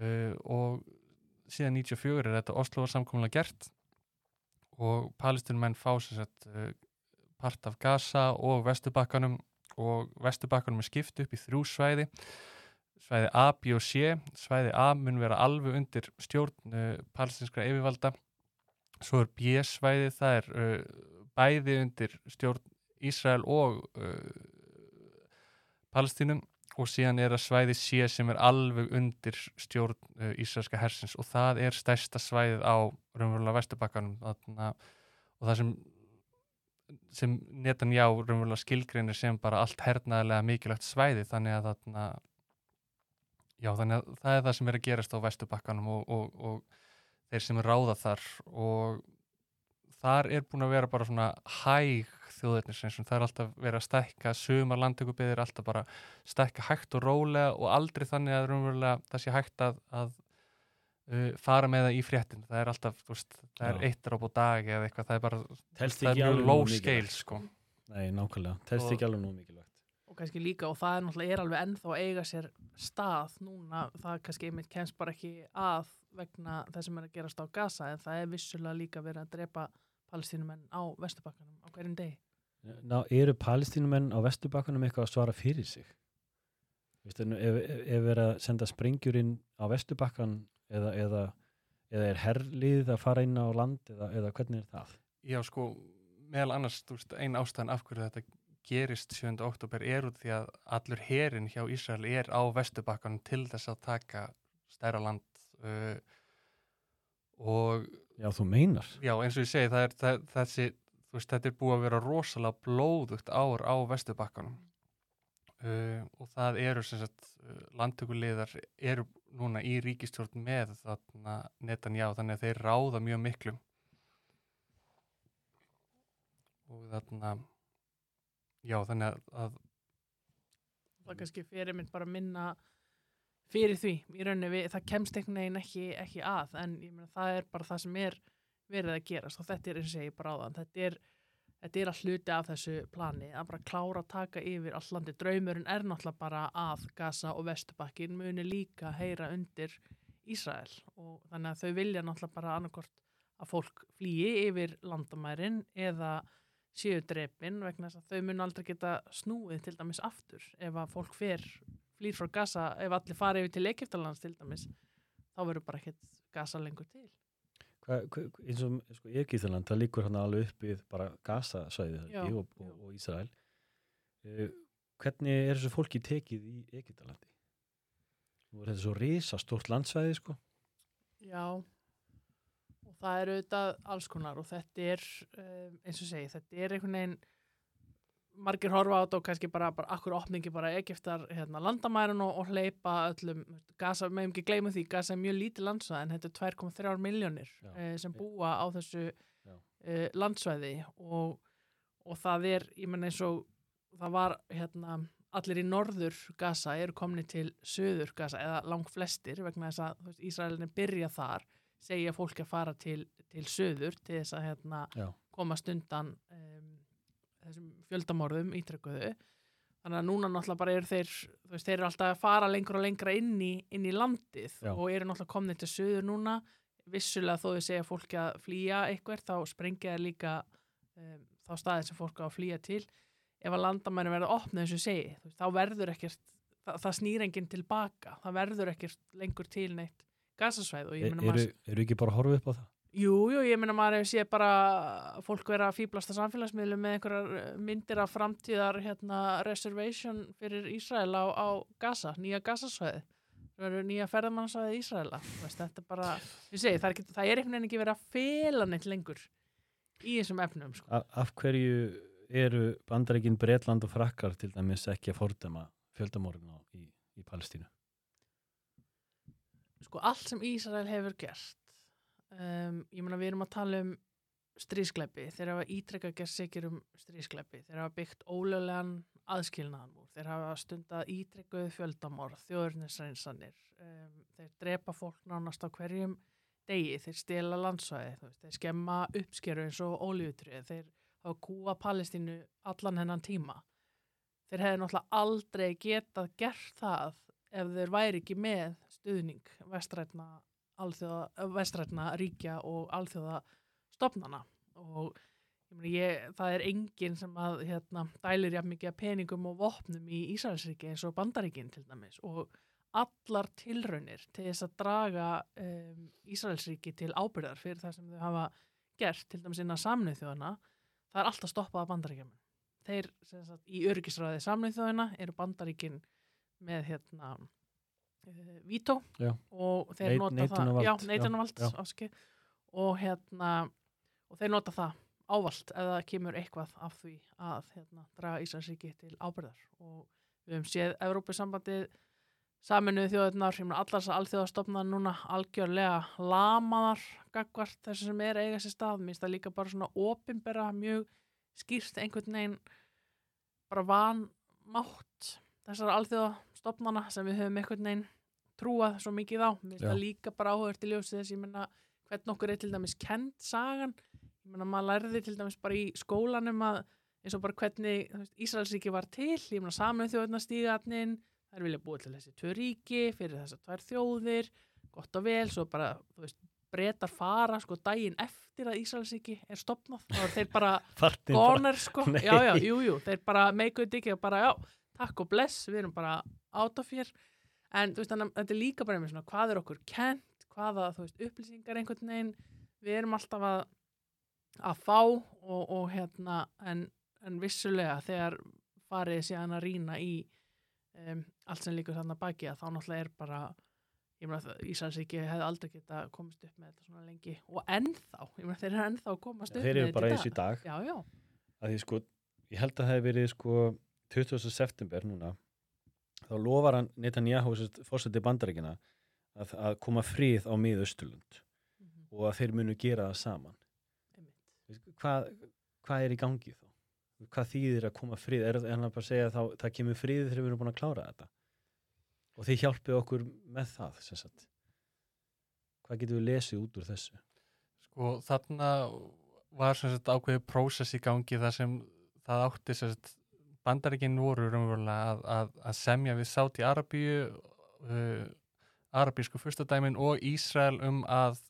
C: uh, og síðan 94 er þetta Oslo samkomlega gert og palestinmenn fá sem sagt uh, part af Gaza og Vesturbakkanum og Vesturbakkanum er skipt upp í þrjú svæði. Svæði A, B og C. Svæði A mun vera alveg undir stjórn uh, palestinskra yfirvalda. Svo er B svæði það er uh, bæði undir stjórn Ísrael og uh, Palestínum og síðan er að svæði sé sem er alveg undir stjórn uh, Ísraelska hersins. Og það er stærsta svæðið á raunverulega Vesturbakkanum og það sem sem Netanjá raunverulega skilgreinir sem bara allt hernaðilega mikilvægt svæði þannig að þarna já þannig að það er það sem er að gerast á Vesturbakkanum og, og, og þeir sem ráða þar og þar er búin að vera bara svona hæg þjóðurnisreynsum, það er alltaf verið að stækka sumar landtökubiðir, alltaf bara stækka hægt og rólega og aldrei þannig að raunverulega það sé hægt að, að uh, fara með það í fréttin það er alltaf, þú veist, það er eitt ráp á dag eða eitthvað, það er bara, það er mjög low scale sko.
A: Nei, nákvæmlega, telst ekki alveg nú mikilvægt
B: og kannski líka og það er náttúrulega er alveg ennþá að eiga sér stað núna, það kannski einmitt kemst bara ekki að vegna þess sem er að gerast á Gaza en það er vissulega líka verið að drepa palestínumenn á Vesturbakkanum á hverjum degi.
A: Ná, eru palestínumenn á Vesturbakkanum eitthvað að svara fyrir sig? Vistu, ef, ef, ef er að senda sprengjur inn á Vesturbakkan eða, eða, eða er herlið að fara inn á land eða, eða hvernig er það?
C: Já, sko, meðal annars, veist, ein ástæðan af hverju þetta gerist 7. oktober er út því að allur herin hjá Ísrael er á Vesturbakkanum til þess að taka stærra land uh, og
A: Já, þú meinar.
C: já, eins og ég segi, það er það, þessi, veist, þetta er búið að vera rosalega blóðugt ár á Vesturbakkanum uh, og það eru sem sagt uh, landtökuliðar eru núna í ríkistjórn með þarna Netanjá, þannig að þeir ráða mjög miklu og þarna já, þannig að, að
B: Það kannski fyrir minn bara minna fyrir því. Í rauninni við, það kemst einhvern veginn ekki, ekki að en ég meina það er bara það sem er verið að gerast. Og þetta er eins og ég bara áðan þetta er, þetta er að hluti af þessu plani að bara klára að taka yfir all landi draumurinn er náttúrulega bara að Gaza og Vesturbakkin muni líka heyra undir Ísrael. Og þannig að þau vilja náttúrulega bara annarkort að fólk flýi yfir landamærin eða séu drepin vegna þess að þau mun aldrei geta snúið til dæmis aftur. Ef að fólk fer flýr frá Gaza, ef allir fara yfir til Egyptalands til dæmis, þá verður bara ekkert Gaza lengur til.
A: Eins og sko, Egyptaland, það líkur hann alveg upp við bara Gaza-svæðið
B: Já,
A: og, og, og Ísrael. Uh, hvernig er þessu fólki tekið í Egyptalandi? Nú er þetta svo risa stórt landsvæði, sko.
B: Já, og það er auðvitað alls konar og þetta er, um, eins og segi, þetta er einhvern veginn, margir horfa á þetta og kannski bara, bara akkur opningi bara Egiptar hérna, landamærin og, og hleypa öllum, Gaza, meðum ekki gleyma því, Gaza er mjög lítið landsvæði en þetta er 2,3 miljónir uh, sem búa á þessu uh, landsvæði og, og það er, ég menn eins og það var hérna allir í norður Gaza eru komni til söður Gaza eða langt flestir vegna þess að veist, Ísraelinni byrja þar segja fólki að fara til, til söður til þess að hérna, komast undan um, þessum fjöldamorðum ítrekuðu þannig að núna náttúrulega bara eru þeir veist, þeir eru alltaf að fara lengur og lengra inn í, inn í landið
A: Já.
B: og eru náttúrulega komni til söður núna vissulega þó þau segja fólki að flýja eitthvað þá sprengja þeir líka um, þá staðið sem fólk á að flýja til ef að landamæri verða opnið eins og segi veist, þá verður ekkert það, það snýr enginn tilbaka, það verður ekkert lengur til neitt gasasvæð og ég
A: E,
B: meina
A: eru,
B: maður,
A: eru ekki bara horfa upp á það?
B: Jú, jú, ég meina maður hefur séð bara fólk vera að fýblasta samfélagsmiðlu með einhverjar myndir af framtíðar hérna, reservation fyrir Ísrael á, á Gaza, nýja gasasvæði það verður nýja ferðamannsvæði Ísraela Þú veist, þetta er bara, ég segi, það er, ekki, það er einhvern veginn ekki verið að fela neitt lengur í þessum efnum sko.
A: A, af hverju eru bandaríkin Bretland og Frakkar til dæmis ekki að fordæma fjöldamorðin á í, í Palestínu?
B: sko allt sem Ísrael hefur gert um, ég meina við erum að tala um stríðskleipi, þeir hafa ítrekka gert sikir um stríðskleipi, þeir hafa byggt ólöglegan aðskilnaðanmúr, þeir hafa stundað ítrekkuð fjöldamorð, þjóðurnisreinsanir, um, þeir drepa fólk nánast á hverjum degi, þeir stela landsvæði, þeir skemma uppskeru eins og ólíutrið, þeir hafa kúa Palestínu allan hennan tíma. Þeir hefði náttúrulega aldrei getað gert það ef þeir væri ekki með stuðning vestrætna, alþjóða, vestrætna ríkja og alþjóða stopnana og ég það er enginn sem að hérna, dælir jafn mikið peningum og vopnum í Ísraelsríki eins og Bandaríkin til dæmis. Og allar tilraunir til þess að draga um, Ísraelsríki til ábyrðar fyrir það sem þau hafa gert til dæmis innan samnið þjóðana það er alltaf stoppað af Bandaríkjaman þeir sagt, í öryggisræði samnið þjóðana eru Bandaríkin með hérna Vító.
A: Já.
B: og þeir
A: Neit-
B: nota það já, neitunarvald
A: já.
B: og hérna og þeir nota það ávalt það kemur eitthvað af því að hérna, draga Íslandsríki til ábyrðar og við höfum séð Evrópusambandið saminuð þjóðirnar, ég meina allar þessar alþjóðastofnar núna algjörlega lamaðar gagvart þessu sem er að eiga sér stað, minnst það líka bara svona opinbera mjög skýrt einhvern veginn bara vanmátt þessar alþjóðastofnana sem við höfum einhvern veginn trúað svo mikið á, það líka bara áhugast í ljósi þess, ég meina hvern okkur er til dæmis kend sagan. Meina maður lærði til dæmis bara í skólanum að eins og bara hvernig Ísraelsríki var til, ég meina saminuð þjóðirna stígatnin, þær vilja búið til þessi tvö ríki fyrir þessar tvær þjóðir. Gott og vel, svo bara veist, breytar fara sko daginn eftir að Ísraelsríki er stopnað, þá er þeir bara goner sko, já já, jú jú þeir bara meikuðu ekki og bara já, takk og bless við erum bara out of here en veist þannig að þetta er líka bara með svona hvað er okkur kent, hvaða veist upplýsingar einhvern veginn, við erum alltaf að að fá og, og hérna en, en vissulega þegar farið síðan að rýna í um, allt sem líkur þarna baki að þá náttúrulega er bara Íslandsríki hefði aldrei geta komist upp með þetta svona lengi. Og ennþá, meina þeir eru ennþá að komast upp
A: þeir
B: með
A: eru
B: þetta
A: bara eins í dag.
B: Já, já,
A: því sko, ég held að það hefði verið sko 20. september núna þá lofar hann Netanyahu fórseti bandaríkina að, að koma frið á miðausturlund
B: Mhm,
A: og að þeir munu gera það saman hvað, hvað er í gangi þá? Hvað þýðir að koma frið? Er, er hann bara að segja að þá, það kemur frið þegar við erum búin að klára þetta? Og þið hjálpið okkur með það, sem sagt. Hvað getum við lesið út úr þessu?
C: Sko þarna var sem sagt ákveðið prósess í gangi þar sem það átti sem sagt bandaríkinn voru raunverulega að, að, að semja við Sáti Arabíu uh, arabísku fyrstadæmin og Ísrael um að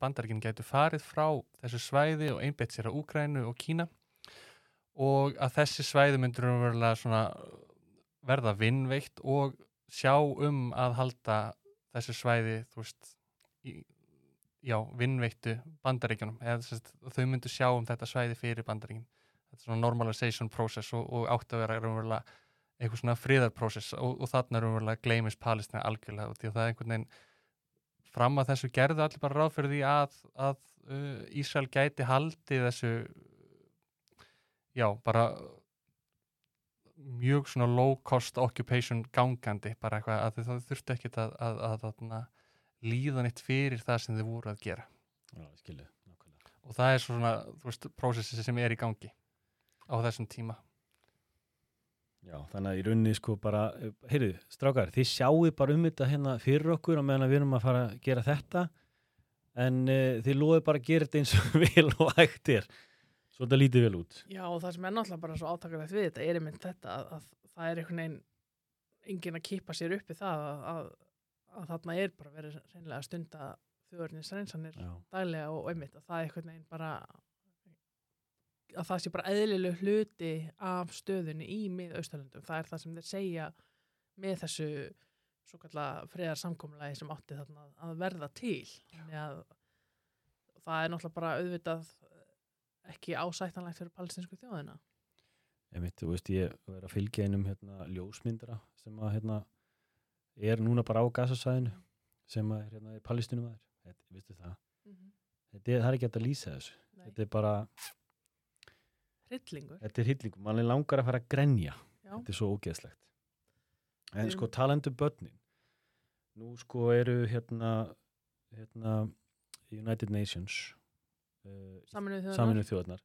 C: bandaríkinn gætu farið frá þessu svæði og einbeitt sér á Úgrænu og Kína. Og að þessi svæði myndur raunverulega verða vinnveitt og sjá um að halda þessu svæði veist í, já, vinnveittu bandaríkjunum. Eða þau myndu sjá um þetta svæði fyrir bandaríkin þetta er svona normalization process og, og átti að vera raunverulega eitthvað svona friðarprocess og, og þarna raunverulega gleymist Palestina algjörlega og því að það er einhvern veginn fram að þessu gerðu allir bara ráð fyrir því að, að uh, Ísrael gæti haldið þessu já, bara mjög svona low cost occupation gangandi bara eitthvað að það þurfti ekkit að, að, að, að líða neitt fyrir það sem þið voru að gera
A: Já, skilju, nákvæmlega.
C: og það er svona, þú veist, prósessi sem er í gangi á þessum tíma
A: Já, þannig að í rauninni sko bara, heyrðu, strákar, þið sjáu bara um þetta hérna fyrir okkur á meðan við erum að fara að gera þetta en uh, þið loðu bara að gera þetta eins og vel og er. Svo þetta lítið vel út.
B: Já, og það sem er náttúrulega bara svo átakalegt við þetta er einmitt þetta að, að það er einhvern veginn enginn að kýpa sér uppi það að, að, að þarna er bara verið reynilega að stunda þjóðurnis reynsanir
A: Já,
B: daglega og einmitt að það er einhvern veginn bara að það sé bara eðlileg hluti af stöðunni í mið-austalundum. Það er það sem þeir segja með þessu svo kallar friðar samkomulagi sem átti þarna að verða til. Að það er náttúrulega bara auðvitað ekki ásættanlegt fyrir palestinsku þjóðina.
A: einmitt, þú veist, ég er að fylgja einum hérna ljósmyndara sem að hérna er núna bara á gasasæðinu sem að er hérna palestinum aður. Þetta, veistu það? Þetta það er ekki hægt að lýsa þessu.
B: Nei,
A: Þetta er bara,
B: hryllingur.
A: þetta er hillingum. Man er langar að fara að grenja.
B: Já,
A: Þetta er svo ógeðslegt. En
B: Við-
A: sko talandu börnin, nú sko eru hérna, hérna United Nations, uh,
B: saminuð þjóðina.
A: saminuð þjóðarnar,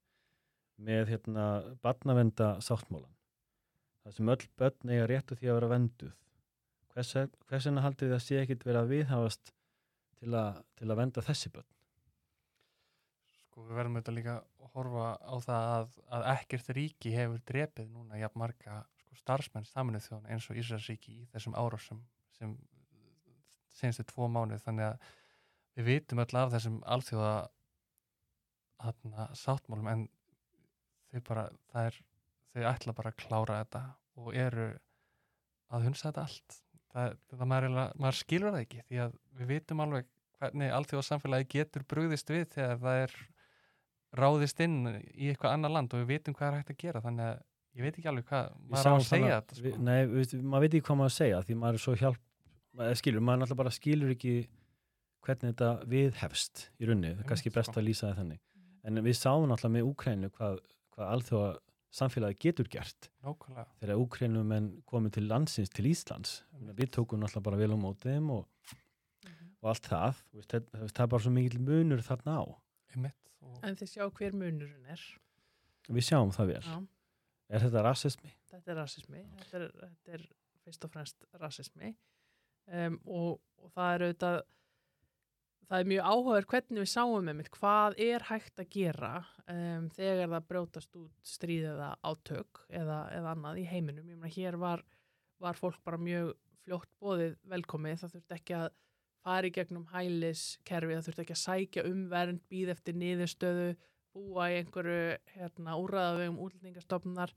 A: með hérna barnavenda sáttmólan. Það sem öll börn eiga réttu því að vera venduð. Hvers, hvers vegna haldið þið að sé ekkit verið að viðhafast til að, til að venda þessi börn?
C: Sko við verðum auðvitað líka að horfa á það að, að ekkert ríki hefur drepið núna jafn marga sko, starfsmenn saminuð þjóðan eins og Ísraelsríki í þessum árásum sem senstu tvo mánuð þannig að við vitum öll af þessum alþjóða hana, sáttmálum en þau bara það er, þau ætla bara að klára þetta og eru að hunsa þetta allt. Það, það maður, maður skilur það ekki því að við vitum alveg hvernig alþjóða samfélagi getur brugðist við þegar það er ráðist inn í eitthvað annar land og við vitum hvað er hægt að gera þannig að ég veit ekki alveg hvað
A: Við
C: maður á að segja
A: þarna-
C: þetta sko.
A: við, Nei, við, maður veit ekki hvað maður að segja því maður er svo hjálp maður skilur, maður náttúrulega bara skilur ekki hvernig þetta viðhefst í runni, það er kannski best
C: sko.
A: að lýsa það þannig. En við sáum náttúrulega með Úkrænu hvað, hvað alþjóða samfélagi getur gert.
C: Nákvæmlega.
A: Þegar Úkrænum en komið til landsins til Íslands. Við tókum náttúrulega bara vel á mótið þeim og,
B: Mhm.
A: og allt það. Það, það er bara svo mikil munur þarna á
C: og
B: En þið sjá hver munurinn er.
A: við sjáum það vel,
B: Já,
A: er þetta rasismi?
B: þetta er rasismi. Þetta er, þetta er fyrst og fremst rasismi. Um, og, og það er auðvitað, það er mjög áhugaður hvernig við sáum einmitt hvað er hægt að gera um, þegar það brjótast út stríð eða átök eða, eða annað í heiminum. Ég meina hér var, var fólk bara mjög fljótt bóðið velkomið. Það þurfti ekki að fara í gegnum hæliskerfi, það þurfti ekki að sækja um vernd, býð eftir niðurstöðu, búa í einhverju hérna, úrraðavegum útlendingastofnunar.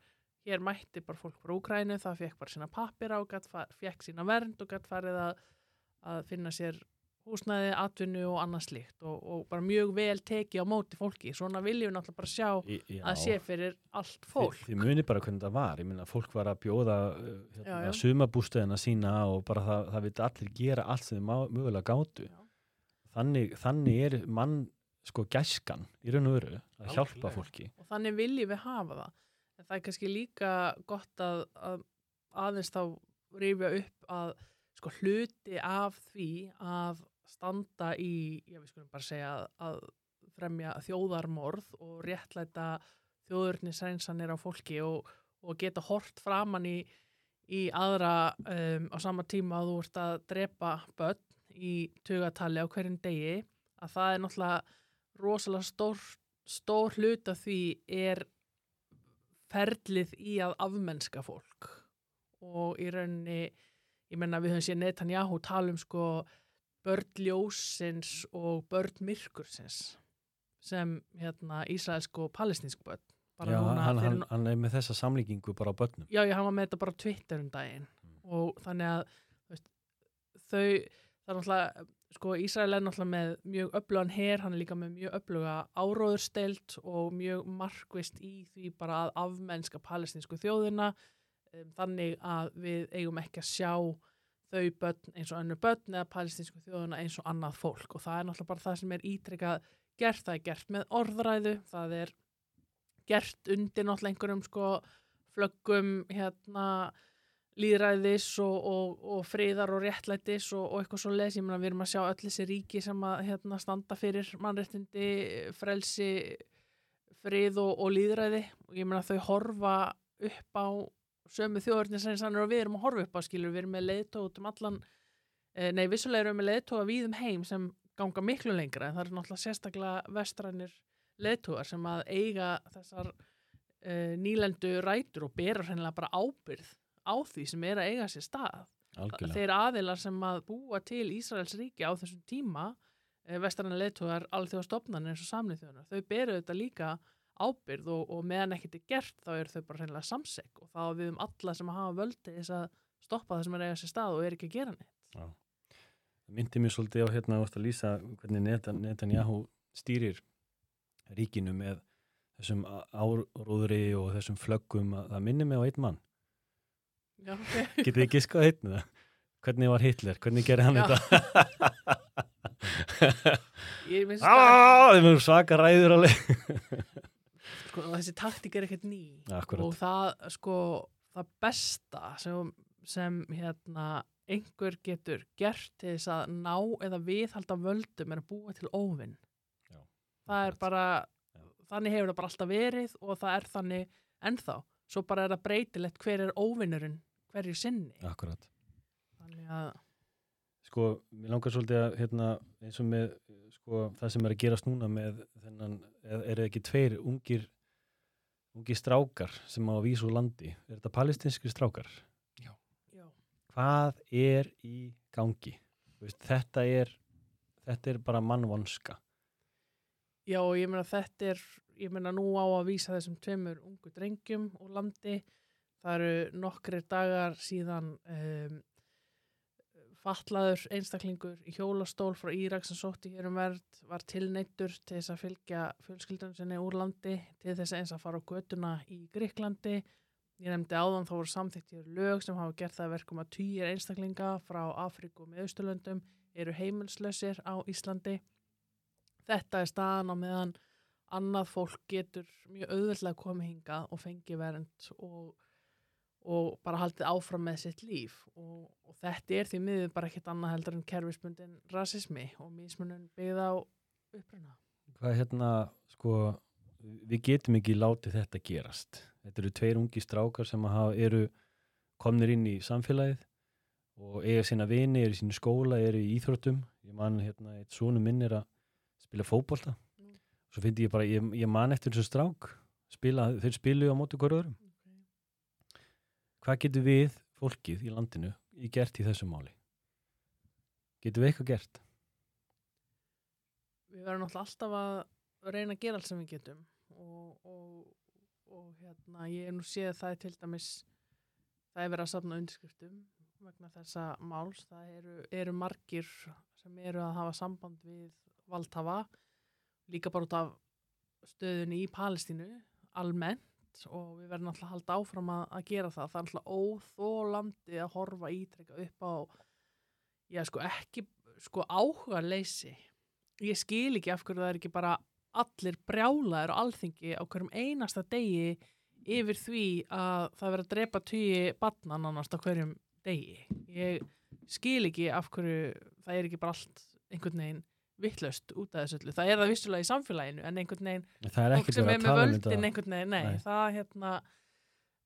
B: Hér mætti bara fólk frá Úkrænu, það fekk bara sína pappir á, fekk sína vernd og gætt farið að, að finna sér húsnæði, atvinnu og annað slíkt og, og bara mjög vel tekið á móti fólki. Svona viljum við náttúrulega bara sjá
A: já,
B: að sé fyrir allt fólk.
A: Þið, þið muni bara hvernig það var, ég minna fólk var að bjóða uh, hérna, sumabústöðina sína og bara það, það veit allir gera allt sem þið mögulega gátu.
B: Já.
A: Þannig, þannig er mann sko gæskan í raun og veru að hjálpa fólki.
B: og þannig viljum við hafa það en það er kannski líka gott að, að aðeins þá rifja upp að sko hluti af því að standa í, já við skulum bara segja að, að fremja þjóðarmorð og réttlæta þjóðurnisreinsanir á fólki og, og geta hort framann í, í aðra um, á sama tíma að þú ert að drepa börn í tugatali á hverjum degi að það er náttúrulega rosalega stór, stór hlut af því er ferlið í að afmennska fólk. Og í rauninni ég menna við höfum séð Netanyahu tala um sko börn ljósins og börn myrkursins sem hérna Ísraelsk og palestinsk börn Bara
A: Já,
B: núna
A: hann, hann, hann er með þessa samlíkingu bara á börnum.
B: já, já, hann var með þetta bara Twitter um daginn
A: Mm.
B: og þannig að veist, þau, það er náttúrulega sko Ísrael er náttúrulega með mjög öflugan her, hann er líka með mjög öfluga áróðurstelt og mjög markvist í því bara að afmennska palestinsku þjóðina um, þannig að við eigum ekki að sjá þau börn eins og önnur börn eða palestinsku þjóðina eins og annað fólk. Og það er náttúrulega bara það sem er ítrykkað gert, það er gert með orðræðu, það er gert undir náttúrulega einhverjum sko flöggum hérna líðræðis og, og, og friðar og réttlætis og, og eitthvað svo les, ég meina við erum að sjá öll þessi ríki sem að hérna, standa fyrir mannréttindi, frelsi frið og líðræði og ég meina þau horfa upp á sömu þjóðurnisreinsanir og við erum að horfa upp á skilur, við erum með leiðtóð út um allan, eh, nei vissulega erum við með leiðtóða við um heim sem ganga miklu lengra en það eru náttúrulega sérstaklega vestrænir leiðtóðar sem að eiga þessar uh, nýlendu rætur og bera hreinlega bara ábyrð á því sem er að eiga sér stað.
A: Algjörlega.
B: Þeir aðilar sem að búa til Ísraels ríki á þessum tíma, uh, vestræna leiðtóðar alþjóðastofnanir eins og samlið þjóðunar, þau beru þetta líka ábyrð og, og meðan ekkert er gert þá eru þau bara hreinlega samsek og þá við um alla sem að hafa völdi þess að stoppa það sem er að eiga sér stað og er ekki að gera neitt.
A: Það myndi mér svolítið á hérna ást að lýsa hvernig Netan, Netanyahu stýrir ríkinu með þessum áróðri og þessum flöggum að það minni mig á einn mann.
B: Já, ok.
A: Getið þið giskað einn það? Hvernig var Hitler? Hvernig gerir hann
B: Já.
A: þetta?
B: Ég minnst
A: Á, þeim eru svaka ræður alveg.
B: Sko, þessi taktík er ekkert ný
A: Akkurat.
B: og það sko það besta sem, sem hérna einhver getur gert til þess að ná eða viðhalda völdum er að búa til óvinn
A: Já,
B: það er bara
A: Já.
B: þannig hefur það bara alltaf verið og það er þannig ennþá svo bara er það breytilegt hver er óvinnurinn hverju sinni
A: Akkurat.
B: þannig að
A: Sko, mér langar svolítið að hérna, eins og með sko, það sem er að gerast núna með þennan, er, er ekki tveir ungir ungir strákar sem á úr landi. Er þetta palestinskri strákar?
B: já,
A: Hvað er í gangi? Veist, þetta, er, þetta er bara mannvonska.
B: Já, og ég meina þetta er, ég meina nú á að vísa þessum tveimur ungu drengjum úr landi. Það eru nokkrir dagar síðan um, fatlaður einstaklingur í hjólastól frá Írak sem sótti hér um verð var tilneittur til þess að fylgja fjölskyldun sinni úr landi til þess eins að fara á götuna í Gríklandi ég nefndi áðan þá voru samþyktir lög sem hafa gert það að verkum að týjir einstaklinga frá Afríku og meðausturlöndum eru heimilslausir á Íslandi. Þetta er staðan á meðan annað fólk getur mjög auðvöldlega komið hingað og fengi vernd og, og bara haldið áfram með sitt líf og, og þetta er því miður bara ekkert annað heldur en kerfisbundin rasismi og mismunum byggða á uppruna.
A: Hvað hérna, sko, við getum ekki látið þetta gerast. Þetta eru tveir ungi strákar sem hafa, eru komnir inn í samfélagið og eiga sína vini, eru í sínu skóla, eru í íþróttum. Ég man hérna, eitt svona minn er að spila fótbolta.
B: Mm.
A: Svo fyndi ég bara, ég, ég man eftir þessu strák, spila, þeir spilu á móti hverju öðrum. Hvað getur við, fólkið í landinu, í gert í þessu máli? Getur við eitthvað gert?
B: Við verðum alltaf að reyna að gera allt sem við getum og, og, og hérna, ég er nú séð að það er til dæmis, það er verið að safna undirskriftum vegna þessa máls, það eru, eru margir sem eru að hafa samband við valdhafa, líka bara út af stöðunni í Palestínu, almennt og við verðum alltaf að halda áfram að, að gera það, það er alltaf óþólandi að horfa ítrekka upp á, já sko ekki, sko áhuga leysi, ég skil ekki af hverju það er ekki bara allir brjálaður og alþingi á hverjum einasta degi yfir því að það verður að drepa tugi batna nánast á hverjum degi. Ég skil ekki af hverju það er ekki bara allt einhvern veginn vittlöst út af þessu öllu. Það er það vissulega í samfélaginu en einhvern veginn,
A: Það
B: fólk sem er
A: að
B: með
A: um
B: völdin einhvern veginn, nei,
A: Nei.
B: það hérna,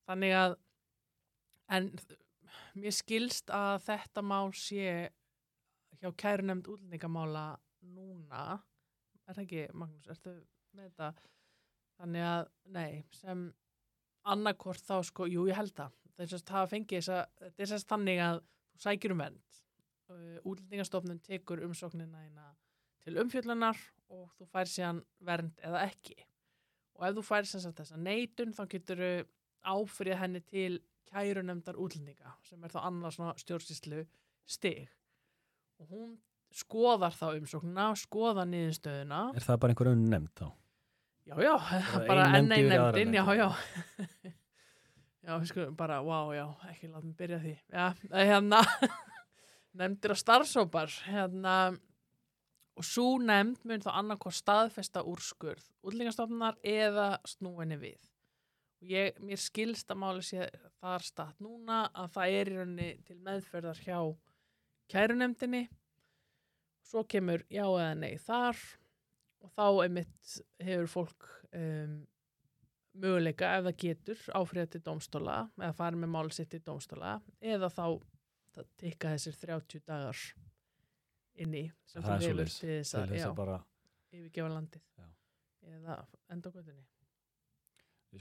B: þannig að en mér skilst að þetta mál sé hjá kæru nefnd útlendingamála núna, er það ekki Magnús, ertu með þetta? Þannig að, nei, sem annarkort þá sko, jú ég held það. Þess að hafa fengið þess að er sérst þannig að þú sækir um vernd. Uh, útlendingastofnun tekur umsóknina eina til umfjöllunar og þú fær síðan vernd eða ekki og ef þú fær sem sagt þessa neitun þá getur áfrið henni til kærunemdar útlendinga sem er þá annars stjórnsýslu stig og hún skoðar þá umsóknina, skoðar niðurstöðuna
A: Er það bara einhver önn nefnd þá?
B: Já, já, bara enn
A: nefnd
B: ein
A: yfir aðra
B: nefndin, já, já. já, við skulum bara, wow, já, ekki láta mig byrja því. Já, hérna, nefndir og starfsópar, hérna, og svo nefnd mun þá annarkoð staðfesta úrskurð, útlingastofnar eða snúinni við. Ég, mér skilst að máli sé þar statt núna að það er í rauninni til meðferðar hjá kærunemdinni, svo kemur já eða nei þar. Og þá einmitt hefur fólk um, möguleika ef það getur áfriða til dómstóla eða fara með mál sitt til dómstóla. Eða þá tikka þessir 30 dagar inni sem
A: Það
B: þú
A: er
B: hefur til þess að
A: að bara,
B: yfirgefa landið
A: Já.
B: eða enda göttunni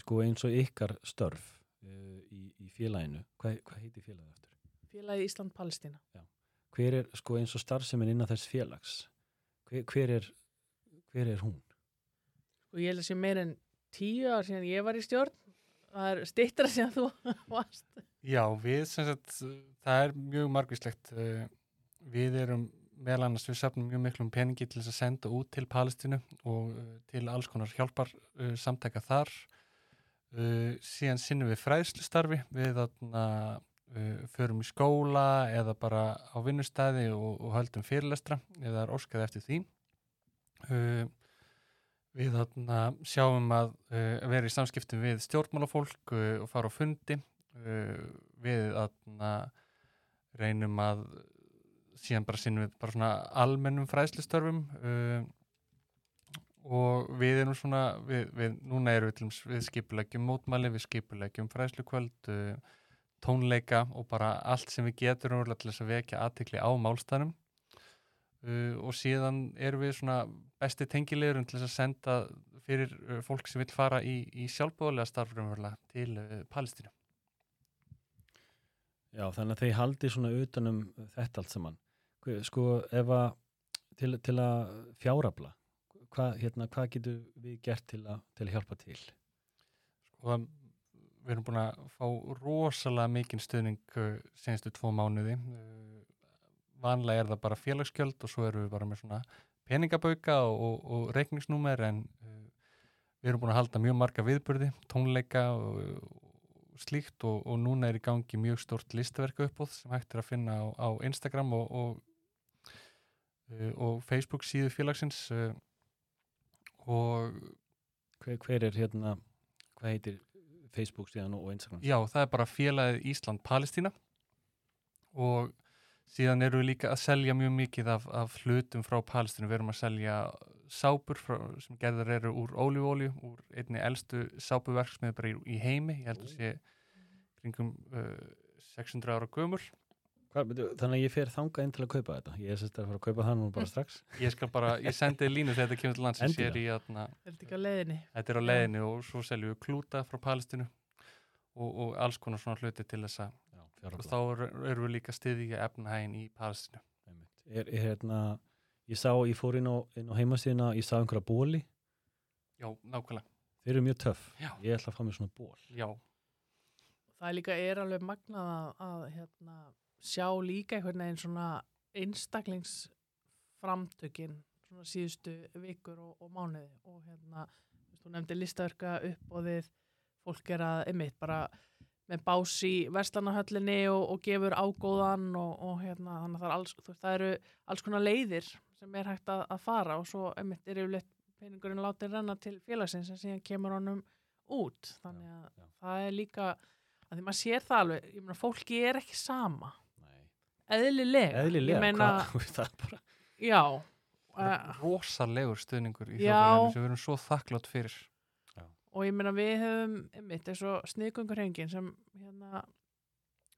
A: sko eins og ykkar störf uh, í, í félaginu, hvað, hvað heitir félagið aftur?
B: Félagið Ísland-Palestína
A: Hver er, sko eins og starfsemin innan þess félags, hver, hver, er, hver er hún?
B: og ég held að sé meir en tíu ár síðan ég var í stjórn það er stittra síðan þú varst
C: Já, við sem sagt, það er mjög margvíslegt. eh, Við erum meðal annars, við safnum mjög miklum peningi til þess að senda út til Palestínu og eh, til alls konar hjálpar uh, samtaka þar. Uh, síðan sinnum við fræðslustarfi, við þarna uh, förum í skóla eða bara á vinnustæði og, og höldum fyrirlestra eða er óskað eftir því. Uh, við þarna sjáum að uh, vera í samskiptum við stjórnmálafólk uh, og fara á fundi uh, við þarna reynum að síðan bara sinnum við bara svona almennum fræðslustörfum uh, og við erum svona við, við, núna erum við til dæmis við skipulegjum mótmæli, við skipulegjum fræðslukvöld uh, tónleika og bara allt sem við getur umverulega til þess að vekja aðtikli á málstæðnum uh, og síðan erum við svona besti tengilegurum til þess að senda fyrir uh, fólk sem vil fara í, í sjálfbóðlega umverulega til uh, Palestínu.
A: Já, þannig að þeir haldi svona utanum þetta allt saman. Sko, ef að til, til að fjárabla, hvað hérna, hvað getur við gert til að, til að hjálpa til?
C: og það, við erum búin að fá rosalega mikinn stuðning uh, senstu tvo mánuði uh, vanlega er það bara félagsgjöld og svo erum við bara með svona peningabauka og, og, og reikningsnúmer en uh, við erum búin að halda mjög marga viðburði, tónleika og slíkt og, og núna er í gangi mjög stort listaverka uppbóð sem hægt er að finna á, á Instagram og, og, uh, og Facebook síðu félagsins uh, og
A: hver, hver er hérna, hvað heitir Facebook síðan og Instagram?
C: já, það er bara félagið Ísland-Palestína og síðan eru við líka að selja mjög mikið af, af hlutum frá Palestínu, við erum að selja sápur frá, sem gerðar eru úr ólífólju, úr einni elstu sápuverksmiði bara í, í heimi, ég held að sé kringum uh, 600 ára gömur
A: Hvar, byrju, þannig að ég fer þangað inn til að kaupa þetta? Ég er sérst að fara að kaupa það nú bara strax.
C: Ég skal bara, ég sendi línu þegar þetta kemur til lands ég sér í atna,
B: Er þetta ekki á leiðinni?
C: þetta er á leiðinu og svo seljum við klúta frá Palestínu og, og alls konar svona hluti til þess að og þá eru- erum við líka stiðið efnahægin í Palestínu.
A: Einmitt. er, er hérna ég sá, ég fór inn á, inn á heimasíðina ég sá einhverja bóli,
C: já, nákvæmlega,
A: þeir eru mjög töff.
C: Já,
A: ég ætla að fá mér svona ból
C: já,
B: Það er líka er alveg magnað að, að hérna, sjá líka einhvern veginn svona einstaklingsframtökin svona síðustu vikur og, og mánuði. Og hérna, þú nefndi listaverka uppbóðið, fólk er að einmitt bara með bás í verslanahöllinni og, og gefur ágóðan og, og hérna, þannig að það, er alls, veist, það eru alls konar leiðir sem er hægt að, að fara og svo einmitt er yfirleitt peningurinn látið renna til félagsins sem síðan kemur honum út. Þannig að
A: já.
B: það er líka að því maður sér það alveg, ég meina fólki er ekki sama, eðlilega.
A: Eðlilega,
B: meina,
A: hvað, það er bara
B: já. Uh,
C: rosalegur stuðningur í
B: Já.
C: þjóðfélaginu sem við erum svo þakklátt fyrir
B: og ég meina við höfum einmitt eins og sniðgöngur sem hérna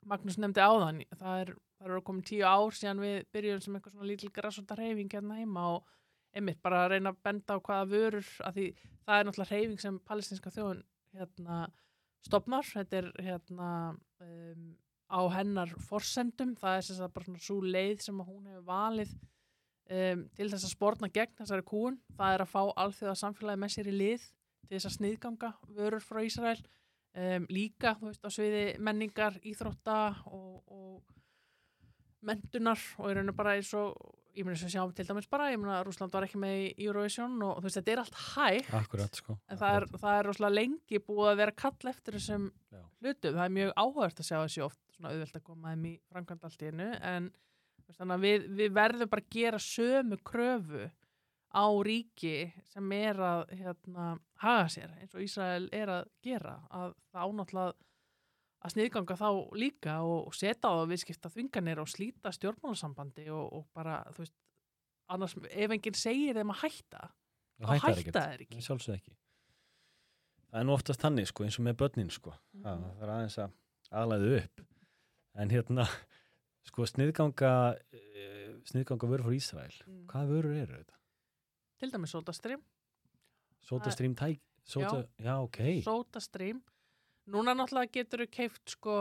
B: Magnús nefndi áðan, það er það eru komin tíu ár síðan við byrjum sem eitthvað svona lítil grassóta reyfing hérna heima og einmitt bara að reyna að benda á hvaða vörur að því það er náttúrulega reyfing sem palestinska þjóðun hérna stopnar, þetta er hérna um, á hennar forsendum, það er sagt bara svona svo leið sem hún hefur valið um, til þess að spórna gegn þessari kúun, það er að fá alþjóða samfélagi með sér í lið til þess að sniðganga vörur frá Ísrael. Um, líka, þú veist, á sviði menningar, íþrótta og, og mentunar og í rauninu bara eins og ég þess að sjáum til dæmis bara, ég meina að Rúsland var ekki með í Eurovision og þú veist, þetta er allt hægt
A: akkurat sko.
B: en það er, það er rosalega lengi búið að vera kall eftir þessum
A: Já.
B: hlutum, það er mjög áhört að sjá þessi oft svona auðvelt að koma þeim í framkvæmd allt í einu en þannig að við, við verðum bara að gera sömu kröfu á ríki sem er að hérna, haga sér eins og Ísrael er að gera að það ánáttúrulega að sniðganga þá líka og setja á viðskipta þvinganir og slíta stjórnmálasambandi og, og bara, þú veist annars ef enginn segir þeim að hætta þá
A: hætta
B: hætta
A: ekkert.
B: þeir ekki
A: sjálfsög ekki það er nú oftast þannig sko eins og með börnin sko
B: Mhm.
A: það, það er aðeins að aðlæðu upp en hérna sko sniðganga uh, sniðganga vörur frá Ísrael
B: Mm.
A: hvaða vörur eru þetta?
B: Til dæmis sótastream
A: Sótastrím tæk Sóta, já, ok.
B: Sótastream núna náttúrulega getur þú keift sko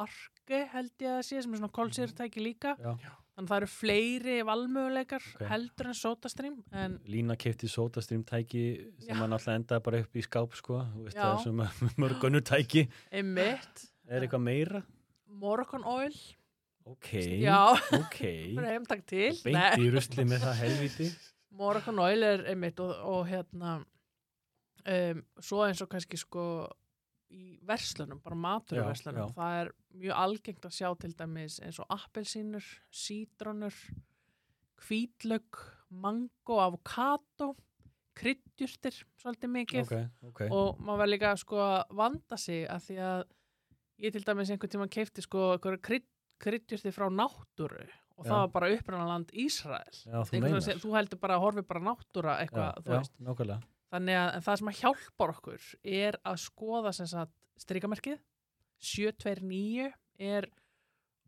B: arke held ég að sé sem er svona kólsýrtæki líka.
A: Já.
B: þannig að það eru fleiri valmöguleikar
A: Ok.
B: heldur en sótastream en
A: Lína kefti sótastrím tæki sem
B: Já.
A: hann alltaf endaði bara upp í skáp sko.
B: Já.
A: það er eitthvað meira?
B: Moroccan Oil.
A: Ok,
B: já,
A: ok.
B: Fyrir heimtak til.
A: Beint í rusli með það helviti
B: Moroccan Oil er einmitt og, og hérna um, svo eins og kannski sko í verslunum, bara maturverslunum
A: Já, já.
B: það er mjög algengt að sjá til dæmis eins og appelsínur sítrónur hvítlög, mango, avokado kryddjurtir svolítið mikið.
A: Ok, ok.
B: Og maður verður líka sko að vanda sig að því að ég til dæmis einhvern tíma keipti sko einhverja krydd, kryddjurti frá náttúru og það
A: Já.
B: var bara upprannaland Ísrael.
A: Já, þú
B: sem- þú heldur bara að horfi bara náttúra eitthvað, þú veist. þannig að það sem að hjálpar okkur er að skoða sagt strikamerkið 729 er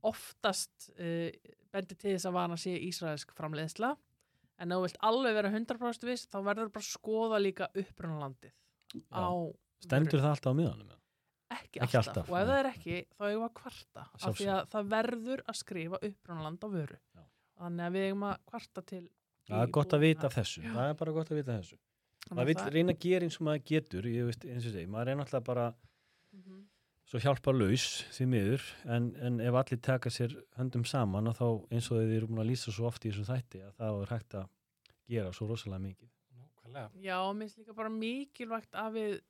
B: oftast uh, bendi til þess að vana sé ísraelsk framleiðsla. En ef þú vilt alveg vera 100% viss þá verður bara að skoða líka upprunalandið á
A: stendur það alltaf á miðanum?
B: Ekki,
A: Ekki
B: alltaf.
A: alltaf,
B: og ef
A: nei.
B: það er ekki þá eigum við að kvarta af því að það verður að skrifa upprunaland á vöru
A: Já.
B: þannig að við eigum að kvarta til
A: það er gott að vita af þessu það er bara gott að vita þessu
B: Þannig
A: maður
B: að
A: vil reyna að gera eins og maður getur ég veist eins og segi, maður er náttúrulega bara
B: Mhm.
A: svo hjálpa laus því miður en, en ef allir taka sér höndum saman og þá eins og þið eru búin að lýsa svo oft í þessum þætti að það er hægt að gera svo rosalega mikið
C: Nákvæmlega.
B: Já, mér finnst líka bara mikilvægt að við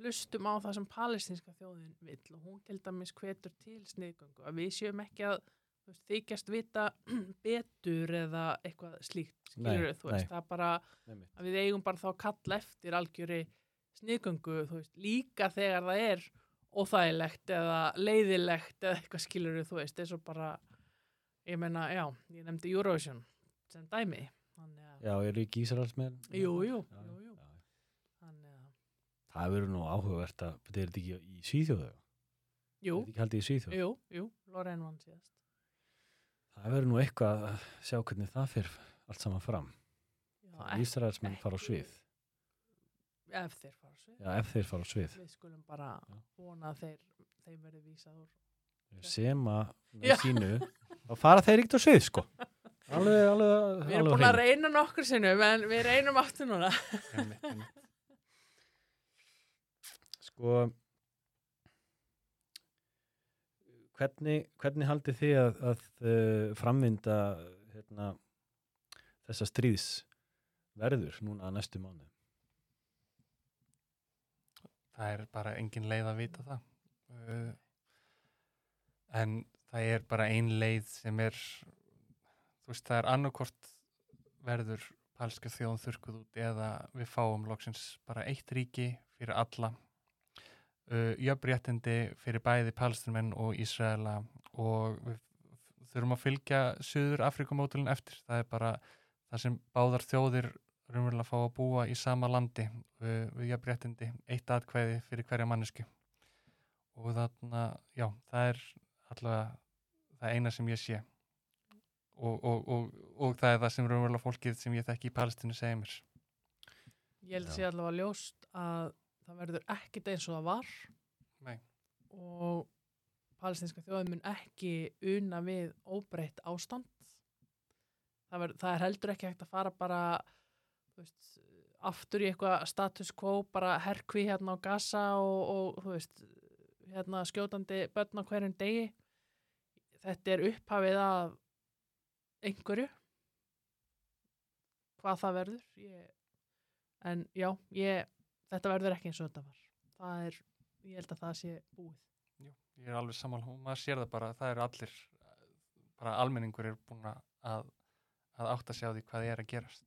B: hlustum á það sem palestinska þjóðin vill og hún til dæmis hvetur til sniðgöngu að við séum ekki að veist, þykjast vita betur eða eitthvað slíkt skilur
A: Nei,
B: veist, er bara að við eigum bara þá að kalla eftir algjöri sniðgöngu, veist, líka þegar það er óþægilegt eða leiðilegt eða eitthvað skilur þú veist, eins og bara ég meina, já, ég nefndi Eurovision sem dæmi þannig að,
A: Já, eru ekki Ísraels með?
B: jú, jú,
A: Já,
B: jú, jú.
A: já.
B: þannig að,
A: Það verður nú áhugavert að, þetta er þetta ekki í Svíþjóðu?
B: jú,
A: þetta ekki haldið í Svíþjóðu?
B: jú, jú Lorraine vann síðast
A: Það verður nú eitthvað að sjá hvernig það fyrir allt saman fram.
B: já, ekki,
A: Ísraels menn fara á svið.
B: ef þeir fara á svið
A: Já, ef þeir fara á svið.
B: við skulum bara
A: Já.
B: vona að þeir þeim verði vísað úr
A: Sem að
B: Já.
A: með sínu, þá fara þeir ekkert á svið, sko. Alveg, alveg,
B: við erum
A: alveg
B: búin að reyna nokkur sinnum en við reynum aftur núna.
A: Sko, hvernig, hvernig haldið þið að, að uh, framvinda hérna, þessa stríðs verður núna næstu mánu?
C: það er bara engin leið að vita það uh, en það er bara ein leið sem er þú veist það er annarkort verður palska þjóðum þurrkuð út eða við fáum loksins bara eitt ríki fyrir alla uh, jöfnréttindi fyrir bæði palestinumenn og Ísraela og við þurfum að fylgja Suður Afrikumódulin eftir. Það er bara það sem báðar þjóðir raunverulega fá að búa í sama landi við, við jafnréttindi, eitt atkvæði fyrir hverja mannesku og þarna, já, það er allavega það eina sem ég sé. Og, og, og, og það er það sem raunverulega fólkið sem ég þekki í Palestínu segja mér.
B: Ég held að sé allavega ljóst að það verður ekkit eins og það var
C: Nei.
B: og palestinska þjóðin mun ekki una við óbreytt ástand. Það, ver, það er heldur ekki hægt að fara bara veist, aftur í eitthvað status quo, bara herkvi hérna á gasa og, og veist, hérna skjótandi börn á hverjum degi. Þetta er upphafið af einhverju. Hvað það verður? Ég en já, ég, þetta verður ekki eins og þetta var. Það er, ég held að það sé búið.
C: Jú, ég er alveg saman og maður sér það bara, það eru allir bara almenningur er búin að að átta sig á því hvað er að gerast.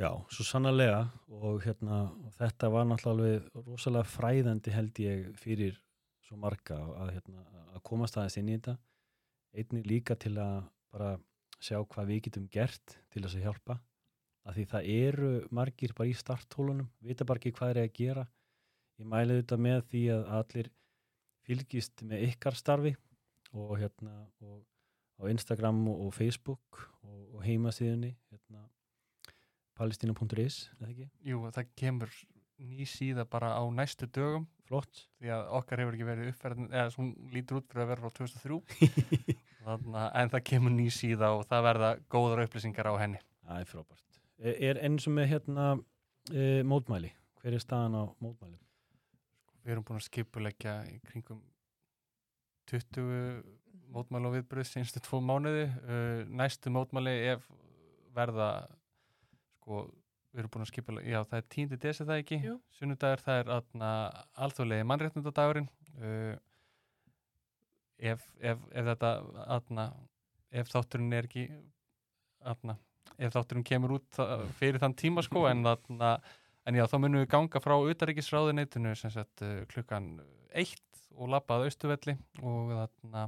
A: Já, svo sannarlega. Og, hérna, og þetta var náttúrulega rosalega fræðandi held ég fyrir svo marga að, hérna, að komast aðeins inn í þetta. Einnig líka til að bara sjá hvað við getum gert til þess að hjálpa að því það eru margir bara í starthólunum vita bara ekki hvað er að gera ég mæli þetta með því að allir fylgist með ykkar starfi og hérna og á Instagram og, og Facebook og, og heimasíðunni hérna palestina.is?
C: Jú, það kemur ný síða bara á næstu dögum
A: Flott.
C: því að okkar hefur ekki verið uppferðin eða svo hún lítur út fyrir að vera frá 2003 Þannig, en það kemur ný síða og það verða góðar upplýsingar á henni
A: Það er frábært. Er, er eins og með hérna e, mótmæli? Hver er staðan á mótmæli?
C: Við erum búin að skipuleggja í kringum 20 mótmæli og viðbröð senstu tvo mánuði uh, næstu mótmæli ef verða sko, við erum búin að skipuleggja já, það er 10. desi það ekki
B: Jú.
C: sunnudagur, það er alþjóðlegi mannréttundadagurinn uh, ef, ef, ef þetta atna, ef þátturinn er ekki atna, ef þátturinn kemur út fyrir þann tíma sko en atna, En já, þá munum við ganga frá utaríkisráðuneytinu sem sagt uh, klukkan eitt og labbað austuvelli og þarna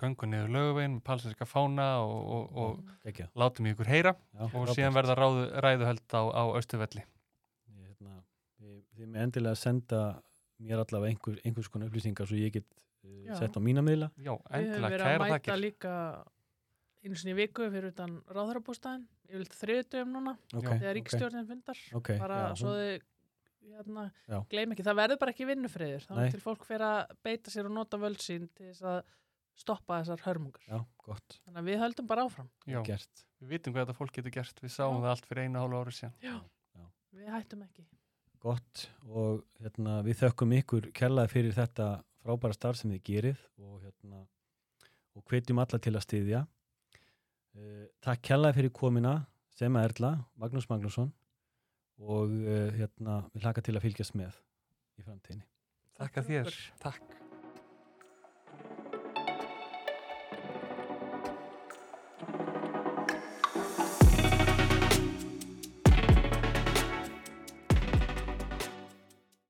C: göngu niður löguvegin með palsinska fána og, og, og
A: Gekja.
C: látum ykkur heyra
A: Já,
C: og
A: frábært.
C: síðan verða ráðu, ræðuhöld á, á austuvelli.
A: Hérna, þið með endilega senda mér allavega einhver, einhvers konar upplýsingar svo ég get uh,
B: Já.
A: sett á mína miðla.
C: Já,
B: Við höfum
C: endilega
B: verið að
C: kæra
B: mæta
C: þakkir.
B: líka einu sinni í viku fyrir utan ráðharabústæðin ég vil þriðutum núna
A: Okay,
B: þegar ríkstjórnin fundar
A: okay,
B: bara
A: já,
B: svo þið hérna, gleym ekki, það verður bara ekki vinnufriður þá er til fólk fyrir að beita sér og nota völd sín til þess að stoppa þessar hörmungar
A: Já, gott.
B: þannig að við höldum bara áfram
C: við vitum hvað þetta fólk getur gert. Við sáum
B: Já.
C: það allt fyrir einu hálfu ári síðan.
B: Já.
A: Já.
B: við hættum ekki
A: Gott og hérna, við þökkum ykkur kærlega fyrir þetta frábæra starf sem þið gerið og, hérna, og hvetjum alla til að styðja. Uh, takk kærlega fyrir komina sem Erla, Magnús Magnússon og uh, hérna, við hlaka til að fylgjast með í framtíðinni
C: Takk að þér. Takk.